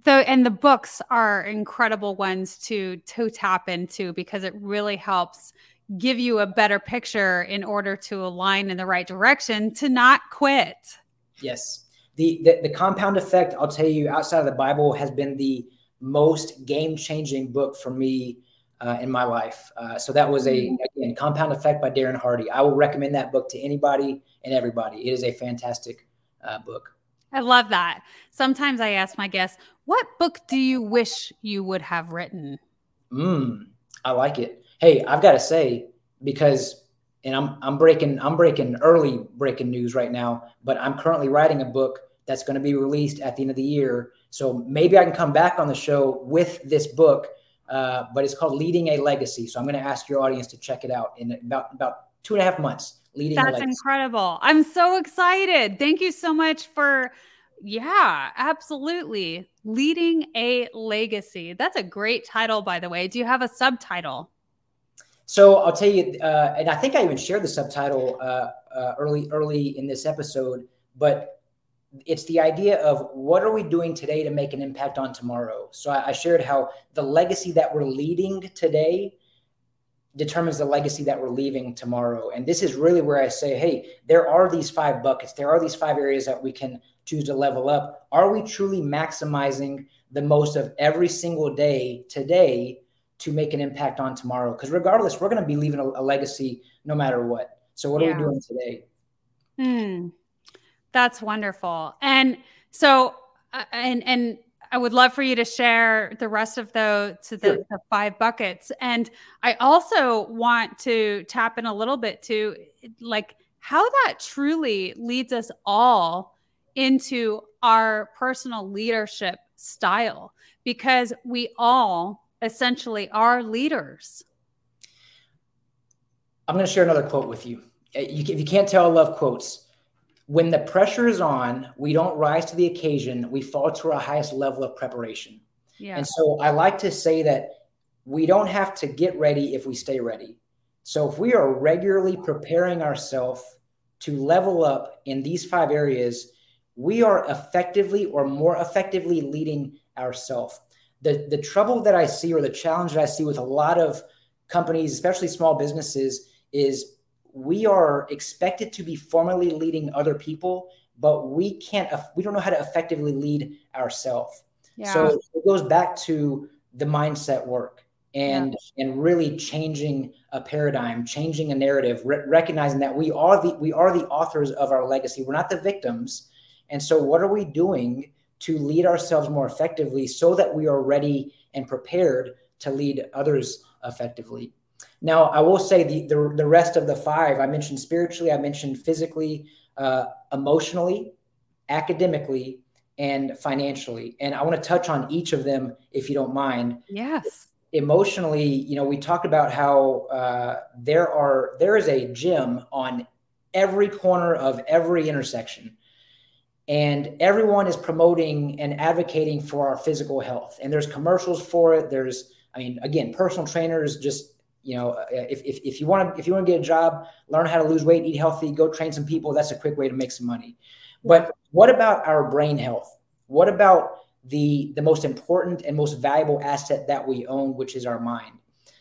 the and the books are incredible ones to to tap into because it really helps give you a better picture in order to align in the right direction to not quit. Yes. The, the, the compound effect, I'll tell you, outside of the Bible, has been the most game changing book for me uh, in my life. Uh, so that was a again Compound Effect by Darren Hardy. I will recommend that book to anybody and everybody. It is a fantastic uh, book. I love that. Sometimes I ask my guests, "What book do you wish you would have written?" Mm, I like it. Hey, I've got to say because, and I'm I'm breaking I'm breaking early breaking news right now, but I'm currently writing a book that's going to be released at the end of the year. So maybe I can come back on the show with this book. Uh, but it's called Leading a Legacy. So I'm going to ask your audience to check it out in about about two and a half months. Leading That's incredible. I'm so excited. Thank you so much for, yeah, absolutely. Leading a legacy. That's a great title, by the way. Do you have a subtitle? So I'll tell you, uh, and I think I even shared the subtitle uh, uh, early early in this episode, but it's the idea of what are we doing today to make an impact on tomorrow. So I, I shared how the legacy that we're leading today determines the legacy that we're leaving tomorrow. And this is really where I say, hey, there are these five buckets, there are these five areas that we can choose to level up. Are we truly maximizing the most of every single day today to make an impact on tomorrow. Because regardless, we're going to be leaving a, a, legacy no matter what. So, what yeah. are we doing today? Hmm. That's wonderful. And so, uh, and and I would love for you to share the rest of the to the, sure. the, five buckets. And I also want to tap in a little bit to like how that truly leads us all into our personal leadership style because we all essentially are leaders. I'm going to share another quote with you. Uh, you if you can't tell, I love quotes when the pressure is on, we don't rise to the occasion. We fall to our highest level of preparation. Yeah. And so I like to say that we don't have to get ready if we stay ready. So if we are regularly preparing ourselves to level up in these five areas, we are effectively or more effectively leading ourselves. The, the trouble that I see or the challenge that I see with a lot of companies, especially small businesses, is we are expected to be formally leading other people, but we can't, we don't know how to effectively lead ourselves. Yeah. So it goes back to the mindset work and yeah. and really changing a paradigm, changing a narrative, re- recognizing that we are the we are the authors of our legacy. We're not the victims. And so what are we doing to lead ourselves more effectively so that we are ready and prepared to lead others effectively? Now, I will say the, the, the rest of the five I mentioned spiritually, I mentioned physically, uh, emotionally, academically, and financially. And I want to touch on each of them if you don't mind. Yes. Emotionally, you know, we talked about how uh, there are there is a gym on every corner of every intersection and everyone is promoting and advocating for our physical health and there's commercials for it there's i mean again personal trainers just you know, uh, if, if, if you want to if you want to get a job, learn how to lose weight, eat healthy, go train some people. That's a quick way to make some money. But what about our brain health? What about the the most important and most valuable asset that we own, which is our mind?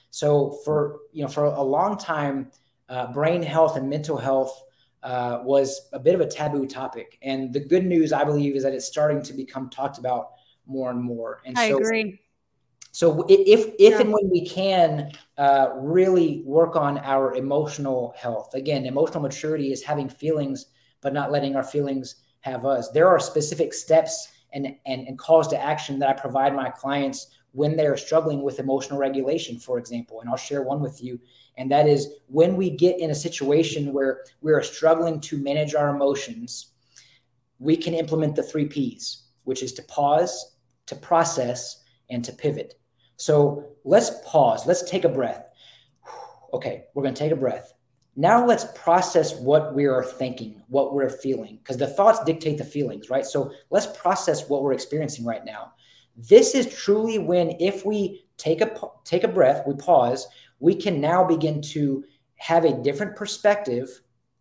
So for you know for a long time, uh, brain health and mental health uh, was a bit of a taboo topic. And the good news, I believe, is that it's starting to become talked about more and more. And I so, agree. So if if yeah. and when we can uh, really work on our emotional health, again, emotional maturity is having feelings, but not letting our feelings have us. There are specific steps and and, and calls to action that I provide my clients when they're struggling with emotional regulation, for example. And I'll share one with you. And that is when we get in a situation where we are struggling to manage our emotions, we can implement the three P's, which is to pause, to process, and to pivot. So let's pause. Let's take a breath. Okay, we're going to take a breath. Now let's process what we are thinking, what we're feeling, because the thoughts dictate the feelings, right? So let's process what we're experiencing right now. This is truly when, if we take a take a breath, we pause, we can now begin to have a different perspective.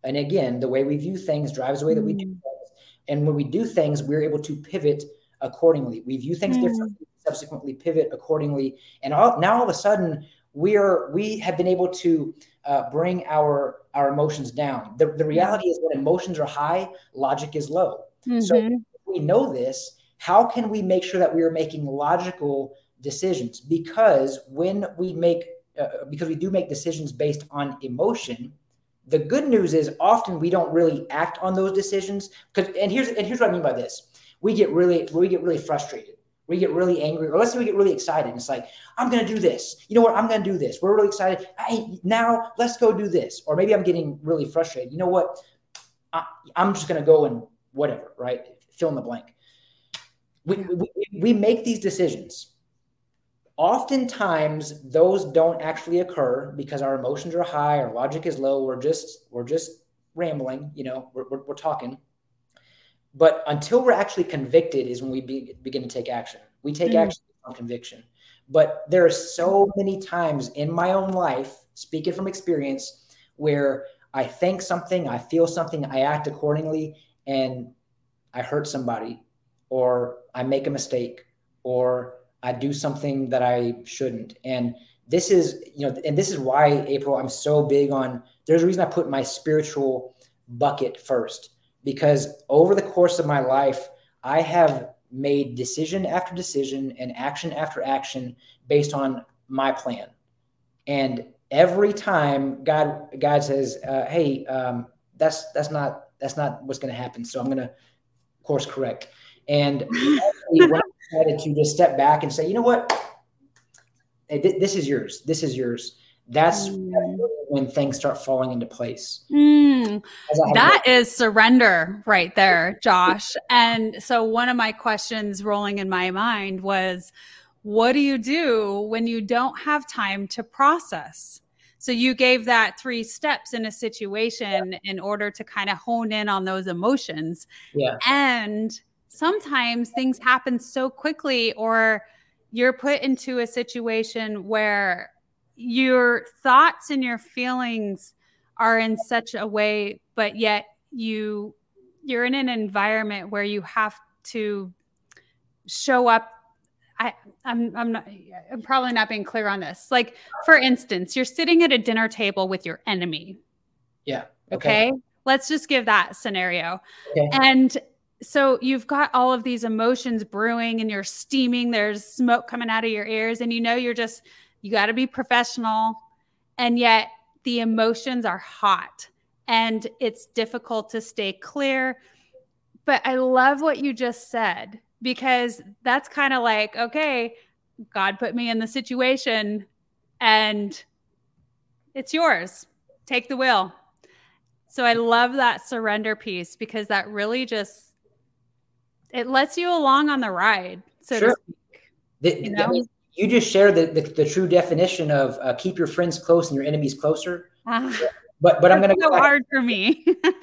And again, the way we view things drives the way that we do mm. things. And when we do things, we're able to pivot accordingly. We view things mm. differently subsequently pivot accordingly. And all, now all of a sudden, we are we have been able to uh, bring our our emotions down. The, the reality is when emotions are high, logic is low. Mm-hmm. So we know this. How can we make sure that we are making logical decisions? Because when we make uh, because we do make decisions based on emotion, the good news is often we don't really act on those decisions. Because and here's and here's what I mean by this: we get really we get really frustrated we get really angry, or let's say we get really excited. It's like, I'm going to do this. You know what? I'm going to do this. We're really excited. Hey, now let's go do this. Or maybe I'm getting really frustrated. You know what? I, am just going to go and whatever, right? Fill in the blank. We, we, we make these decisions. Oftentimes, those don't actually occur because our emotions are high, our logic is low. We're just we're just rambling. You know, we're, we're, we're talking but until we're actually convicted is when we be, begin to take action. We take mm-hmm. action on conviction. But there are so many times in my own life, speaking from experience, where I think something, I feel something, I act accordingly, and I hurt somebody, or I make a mistake, or I do something that I shouldn't. And this is, you know, and this is why, April, I'm so big on there's a reason I put my spiritual bucket first because over the course of my life, I have made decision after decision and action after action based on my plan. And every time God God says, uh, "Hey, um, that's that's not that's not what's going to happen," so I'm going to course correct. And I decided to just step back and say, "You know what? Hey, th- this is yours. This is yours." That's mm. when things start falling into place. Mm. That is surrender right there, Josh. and so, one of my questions rolling in my mind was, what do you do when you don't have time to process? So you gave that three steps in a situation yeah. in order to kind of hone in on those emotions. Yeah. And sometimes things happen so quickly or you're put into a situation where your thoughts and your feelings are in such a way but yet you you're in an environment where you have to show up I, I'm I'm not I'm probably not being clear on this. Like for instance, you're sitting at a dinner table with your enemy. Yeah. Okay. okay? Let's just give that scenario. Okay. And so you've got all of these emotions brewing and you're steaming, there's smoke coming out of your ears and you know you're just you got to be professional and yet the emotions are hot and it's difficult to stay clear. But I love what you just said because that's kind of like, okay, God put me in the situation and it's yours. Take the wheel. So I love that surrender piece because that really just it lets you along on the ride. So sure. The, you, know? You just shared the, the, the, true definition of uh, keep your friends close and your enemies closer. Uh, but but I'm going to go hard for me. but,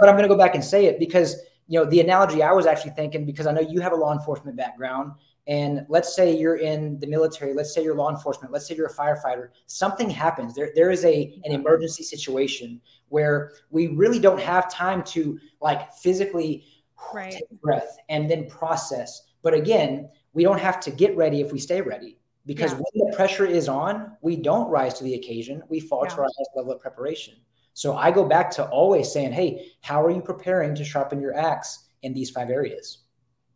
but I'm going to go back and say it because you know, the analogy I was actually thinking because I know you have a law enforcement background, and let's say you're in the military, let's say you're law enforcement, let's say you're a firefighter, something happens. There, there is a an emergency situation where we really don't have time to like physically right. take breath and then process. But again, we don't have to get ready if we stay ready. Because yeah. when the pressure is on, we don't rise to the occasion. We fall yeah. to our highest level of preparation. So I go back to always saying, hey, how are you preparing to sharpen your axe in these five areas?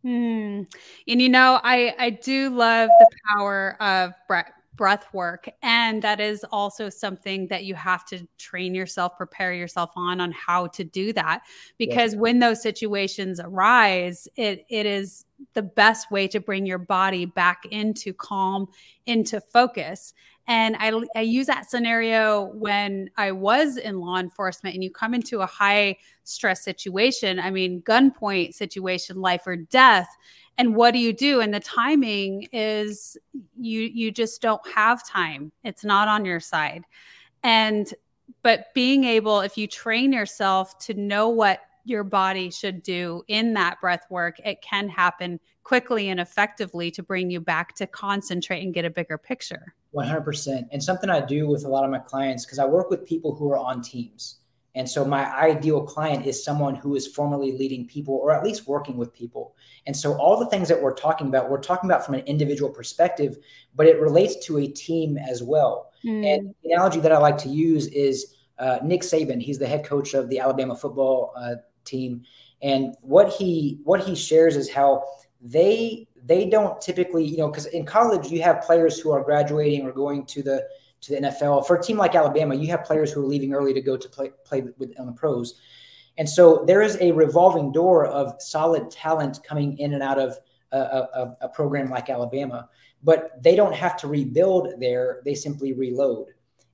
Hmm. And you know, I I do love the power of breath breath work. And that is also something that you have to train yourself prepare yourself on on how to do that. Because yeah. when those situations arise it it is the best way to bring your body back into calm into focus and I, I use that scenario when I was in law enforcement and you come into a high stress situation. I mean, gunpoint situation, life or death. And what do you do? And the timing is you you just don't have time. It's not on your side. And but being able, if you train yourself to know what your body should do in that breath work, it can happen quickly and effectively to bring you back to concentrate and get a bigger picture. 100%. And something I do with a lot of my clients, because I work with people who are on teams. And so my ideal client is someone who is formally leading people or at least working with people. And so all the things that we're talking about, we're talking about from an individual perspective, but it relates to a team as well. Mm. And the analogy that I like to use is uh, Nick Saban. He's the head coach of the Alabama football uh, team. And what he what he shares is how they they don't typically, you know, because in college you have players who are graduating or going to the to the NFL. For a team like Alabama, you have players who are leaving early to go to play play with on the pros, and so there is a revolving door of solid talent coming in and out of a, a, a program like Alabama. But they don't have to rebuild there; they simply reload.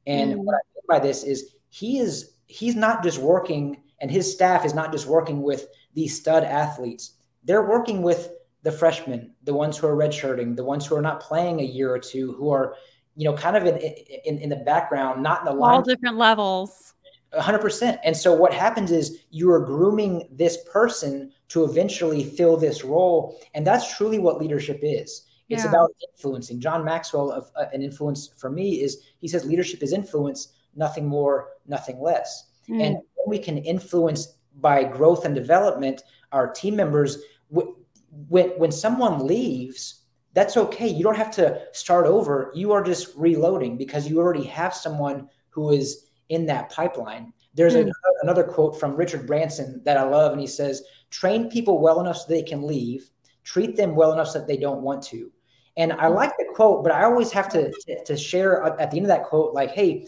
And mm. what I mean by this is he is he's not just working, and his staff is not just working with these stud athletes. They're working with the freshmen, the ones who are redshirting, the ones who are not playing a year or two, who are, you know, kind of in in, in the background, not in the line. All different levels. 100%. And so what happens is you are grooming this person to eventually fill this role. And that's truly what leadership is. It's yeah. about influencing. John Maxwell, of uh, an influence for me, is he says leadership is influence, nothing more, nothing less. Mm. And we can influence by growth and development our team members when when someone leaves that's okay. You don't have to start over. You are just reloading because you already have someone who is in that pipeline. There's mm. a, another quote from richard branson that i love and he says train people well enough so they can leave. Treat them well enough so that they don't want to. And I like the quote, but I always have to to share at the end of that quote, like, hey,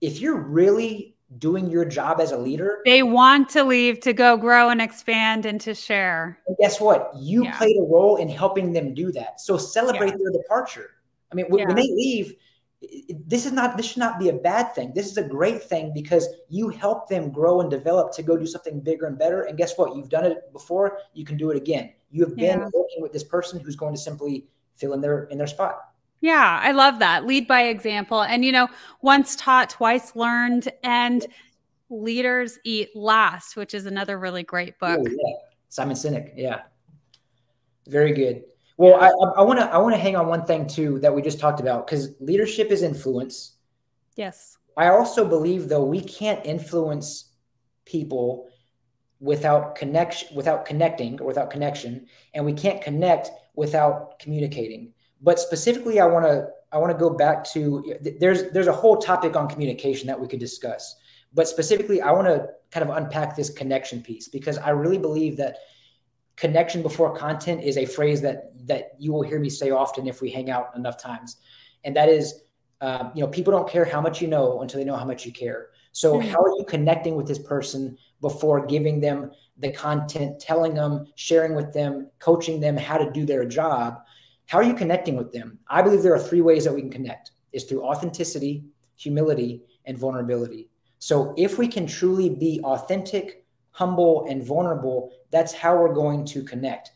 if you're really doing your job as a leader, they want to leave to go grow and expand and to share. And guess what? You yeah. played a role in helping them do that. So celebrate yeah. their departure. I mean, when, yeah. when they leave, this is not this should not be a bad thing. This is a great thing because you help them grow and develop to go do something bigger and better. And guess what? You've done it before. You can do it again. You have been working with this person who's going to simply fill in their in their spot. Yeah, I love that. Lead by example. And you know, once taught, twice learned, and leaders eat last, which is another really great oh, book. Oh, yeah. Simon Sinek. Yeah. Very good. Well, I want to I want to hang on one thing too that we just talked about because leadership is influence. Yes. I also believe though we can't influence people without connection without connecting or without connection and we can't connect without communicating but specifically i want to i want to go back to there's there's a whole topic on communication that we could discuss. But specifically i want to kind of unpack this connection piece because i really believe that connection before content is a phrase that that you will hear me say often if we hang out enough times. And that is uh, you know people don't care how much you know until they know how much you care. So mm-hmm. how are you connecting with this person before giving them the content telling them sharing with them coaching them how to do their job how are you connecting with them i believe there are three ways that we can connect is through authenticity humility and vulnerability so if we can truly be authentic humble, and vulnerable, that's how we're going to connect.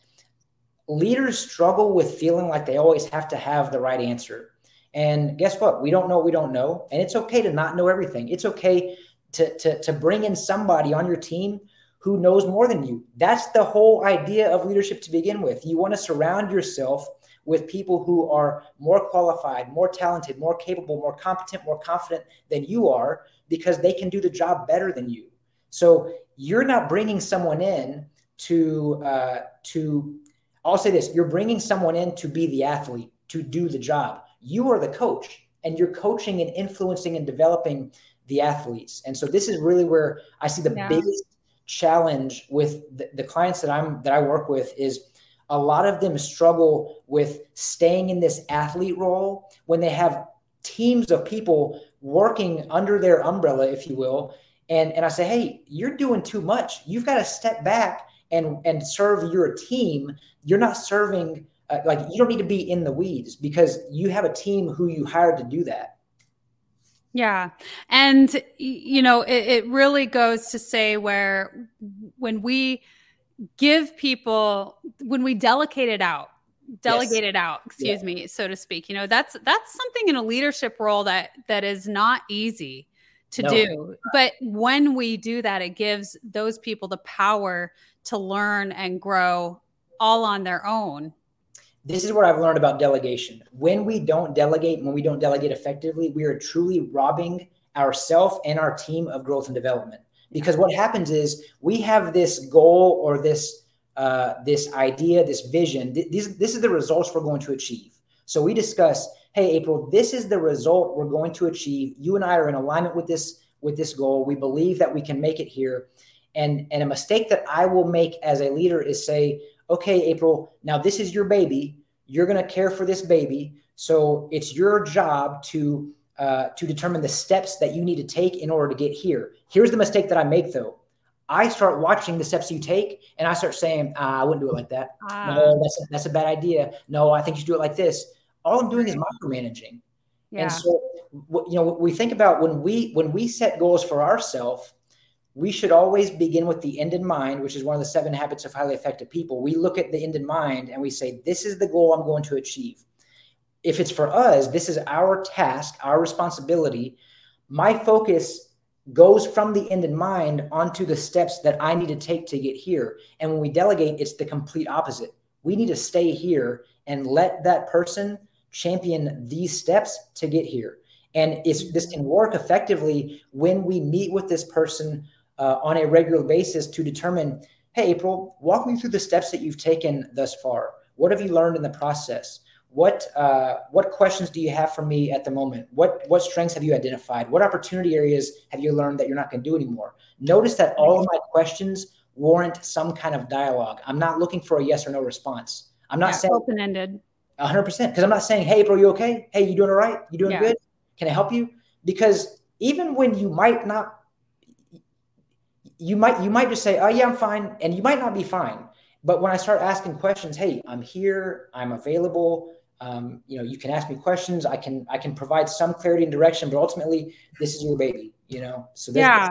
Leaders struggle with feeling like they always have to have the right answer. And guess what? We don't know what we don't know. And it's okay to not know everything. It's okay to, to, to bring in somebody on your team who knows more than you. That's the whole idea of leadership to begin with. You want to surround yourself with people who are more qualified, more talented, more capable, more competent, more confident than you are because they can do the job better than you. So you're not bringing someone in to uh, to I'll say this: you're bringing someone in to be the athlete to do the job. You are the coach, and you're coaching and influencing and developing the athletes. And so this is really where I see the yeah. biggest challenge with the, the clients that I'm that I work with is a lot of them struggle with staying in this athlete role when they have teams of people working under their umbrella, if you will, and and I say, hey, you're doing too much. You've got to step back and and serve your team. You're not serving uh, like you don't need to be in the weeds because you have a team who you hired to do that. Yeah. And, you know, it, it, really goes to say where when we give people, when we delegate it out, delegate yes. it out, excuse yeah. me, so to speak, you know, that's, that's something in a leadership role that, that is not easy to no. do. But when we do that, it gives those people the power to learn and grow all on their own. This is what I've learned about delegation. When we don't delegate, when we don't delegate effectively, we are truly robbing ourselves and our team of growth and development. Because what happens is we have this goal or this uh, this idea, this vision. Th- this, this is the results we're going to achieve. So we discuss hey, April, this is the result we're going to achieve. You and I are in alignment with this with this goal. We believe that we can make it here. And and a mistake that I will make as a leader is say, okay, April, now this is your baby. You're going to care for this baby. So it's your job to uh, to determine the steps that you need to take in order to get here. Here's the mistake that I make though. I start watching the steps you take, and I start saying, ah, "I wouldn't do it like that. No, that's a, that's a bad idea. No, I think you should do it like this." all I'm doing is micromanaging. Yeah. And so, you know, we think about when we when we set goals for ourselves, we should always begin with the end in mind, which is one of the seven habits of highly effective people. We look at the end in mind and we say, "This is the goal I'm going to achieve." If it's for us, this is our task, our responsibility. My focus goes from the end in mind onto the steps that I need to take to get here. And when we delegate, it's the complete opposite. We need to stay here and let that person champion these steps to get here. And it's, this can work effectively when we meet with this person uh, on a regular basis to determine, hey, April, walk me through the steps that you've taken thus far. What have you learned in the process? What uh, what questions do you have for me at the moment? What what strengths have you identified? What opportunity areas have you learned that you're not going to do anymore? Notice that all of my questions warrant some kind of dialogue. I'm not looking for a yes or no response. I'm not yeah, saying open ended hundred percent. Because I'm not saying, "Hey, bro, you okay? Hey, you doing all right? You doing Yeah. good? Can I help you?" Because even when you might not, you might you might just say, "Oh yeah, I'm fine," and you might not be fine. But when I start asking questions, "Hey, I'm here. I'm available." Um, you know, you can ask me questions. I can I can provide some clarity and direction, but ultimately, this is your baby. You know, so yeah.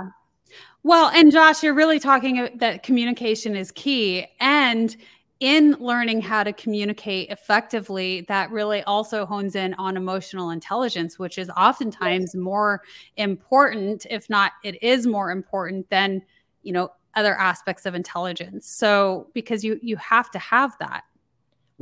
Well, and Josh, you're really talking that communication is key. And in learning how to communicate effectively, that really also hones in on emotional intelligence, which is oftentimes more important, if not it is more important than, you know, other aspects of intelligence. So because you you have to have that.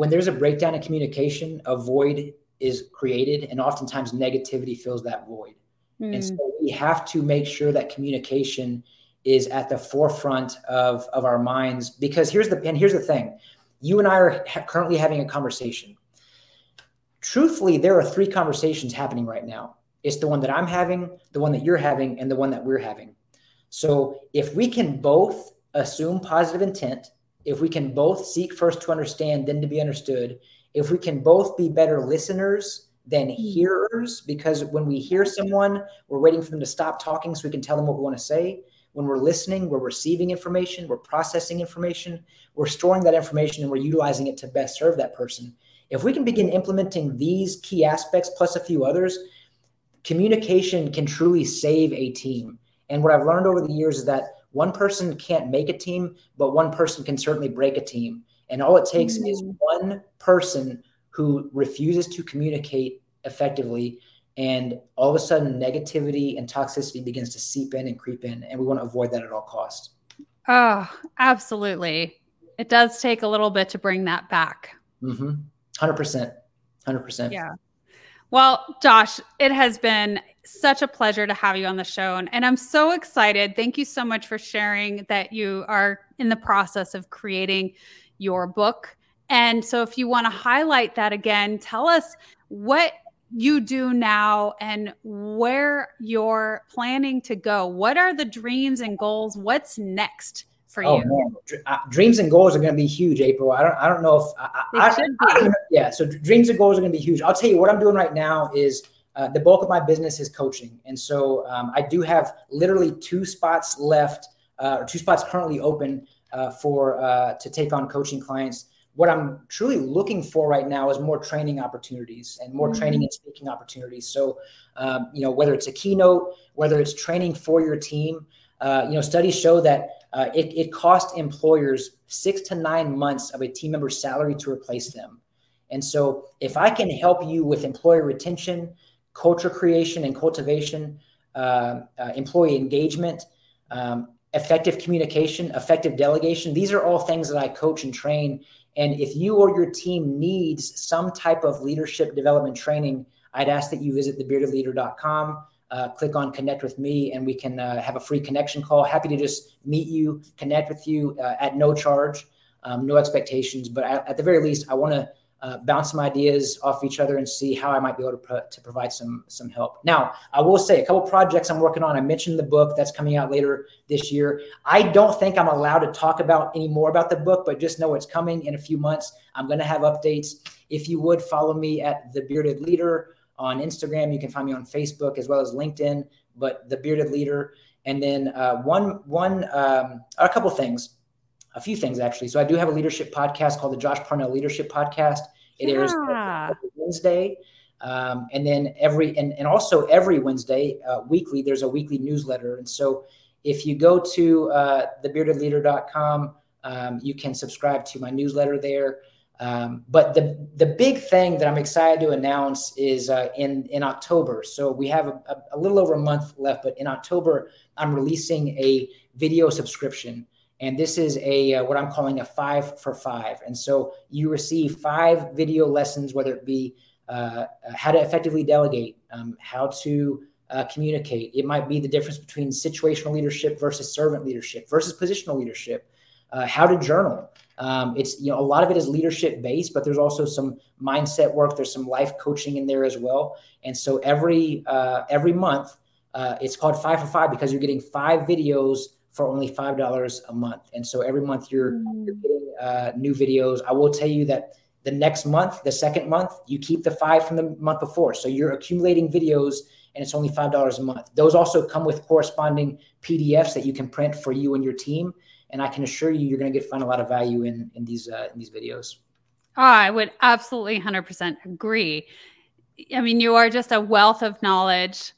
When there's a breakdown in communication, a void is created, and oftentimes negativity fills that void. And Mm, so we have to make sure that communication is at the forefront of, of our minds because here's the and here's the thing. You and I are ha- currently having a conversation. Truthfully, there are three conversations happening right now. It's the one that I'm having, the one that you're having, and the one that we're having. So if we can both assume positive intent, if we can both seek first to understand, then to be understood, if we can both be better listeners than hmm. hearers, because when we hear someone, we're waiting for them to stop talking so we can tell them what we want to say. When we're listening, we're receiving information, we're processing information, we're storing that information, and we're utilizing it to best serve that person. If we can begin implementing these key aspects plus a few others, communication can truly save a team. And what I've learned over the years is that one person can't make a team, but one person can certainly break a team. And all it takes is one person who refuses to communicate effectively. And all of a sudden, negativity and toxicity begins to seep in and creep in. And we want to avoid that at all costs. Oh, absolutely. It does take a little bit to bring that back. Mm-hmm. 100%. 100%. Yeah. Well, Josh, it has been such a pleasure to have you on the show. And, and I'm so excited. Thank you so much for sharing that you are in the process of creating your book. And so, if you want to highlight that again, tell us what you do now and where you're planning to go. What are the dreams and goals? What's next for Oh you? man, Dr- uh, dreams and goals are going to be huge, April. I don't, I don't know if I, I, I- be. yeah. So dreams and goals are going to be huge. I'll tell you what I'm doing right now is uh, the bulk of my business is coaching, and so um, I do have literally two spots left, uh, or two spots currently open uh, for uh, to take on coaching clients. What I'm truly looking for right now is more training opportunities and more training and speaking opportunities. So, um, you know, whether it's a keynote, whether it's training for your team, uh, you know, studies show that uh, it, it costs employers six to nine months of a team member's salary to replace them. And so, if I can help you with employee retention, culture creation and cultivation, uh, uh, employee engagement, um, effective communication, effective delegation, these are all things that I coach and train. And if you or your team needs some type of leadership development training, I'd ask that you visit thebeardedleader.com uh, click on connect with me and we can uh, have a free connection call. Happy to just meet you connect with you uh, at no charge um, no expectations. But at, at the very least i want to uh, bounce some ideas off each other and see how i might be able to, pro- to provide some some help. Now i will say a couple projects i'm working on. I mentioned the book that's coming out later this year. I don't think i'm allowed to talk about any more about the book but just know it's coming in a few months. I'm going to have updates. If you would follow me at the bearded leader on Instagram. You can find me on Facebook as well as LinkedIn, but the bearded leader. And then uh, one, one, um, a couple things, a few things actually. So I do have a leadership podcast called the Josh Parnell Leadership Podcast. It airs every Wednesday. Um, and then every, and, and also every Wednesday, uh, weekly, there's a weekly newsletter. And so if you go to uh, thebeardedleader.com, um, you can subscribe to my newsletter there. Um, but the the big thing that I'm excited to announce is uh, in in October. So we have a, a little over a month left, but in October I'm releasing a video subscription, and this is a uh, what I'm calling a five for five. And so you receive five video lessons, whether it be uh, how to effectively delegate, um, how to uh, communicate. It might be the difference between situational leadership versus servant leadership versus positional leadership. Uh, how to journal. Um, it's you know a lot of it is leadership based, but there's also some mindset work. There's some life coaching in there as well. And so every uh, every month, uh, it's called Five for Five because you're getting five videos for only five dollars a month. And so every month you're, you're getting uh, new videos. I will tell you that the next month, the second month, you keep the five from the month before. So you're accumulating videos and it's only $5 a month. Those also come with corresponding PDFs that you can print for you and your team. And I can assure you, you're going to get find a lot of value in, in these, uh, in these videos. Oh, I would absolutely 100% agree. I mean, you are just a wealth of knowledge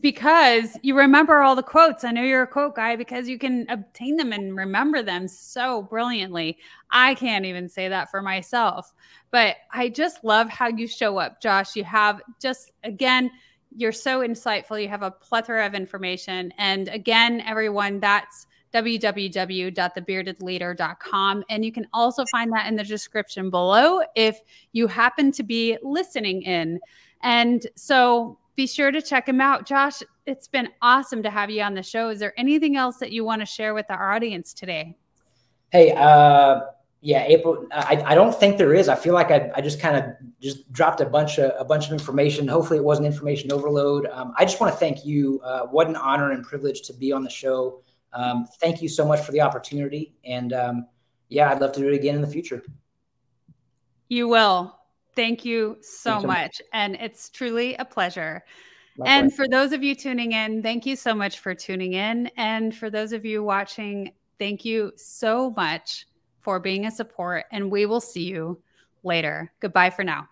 because you remember all the quotes. I know you're a quote guy because you can obtain them and remember them so brilliantly. I can't even say that for myself, but I just love how you show up, Josh. You have just, again, you're so insightful. You have a plethora of information. And again, everyone, that's www.thebeardedleader.com. And you can also find that in the description below if you happen to be listening in. And so be sure to check him out. Josh, it's been awesome to have you on the show. Is there anything else that you want to share with our audience today? Hey, uh, yeah, April. I, I don't think there is. I feel like I, I just kind of just dropped a bunch of a bunch of information. Hopefully, it wasn't information overload. Um, I just want to thank you. Uh, what an honor and privilege to be on the show. Um, thank you so much for the opportunity, and um, yeah, I'd love to do it again in the future. You will. Thank you so much. And it's truly a pleasure. And for those of you tuning in, thank you so much for tuning in. And for those of you watching, thank you so much for being a support. And we will see you later. Goodbye for now.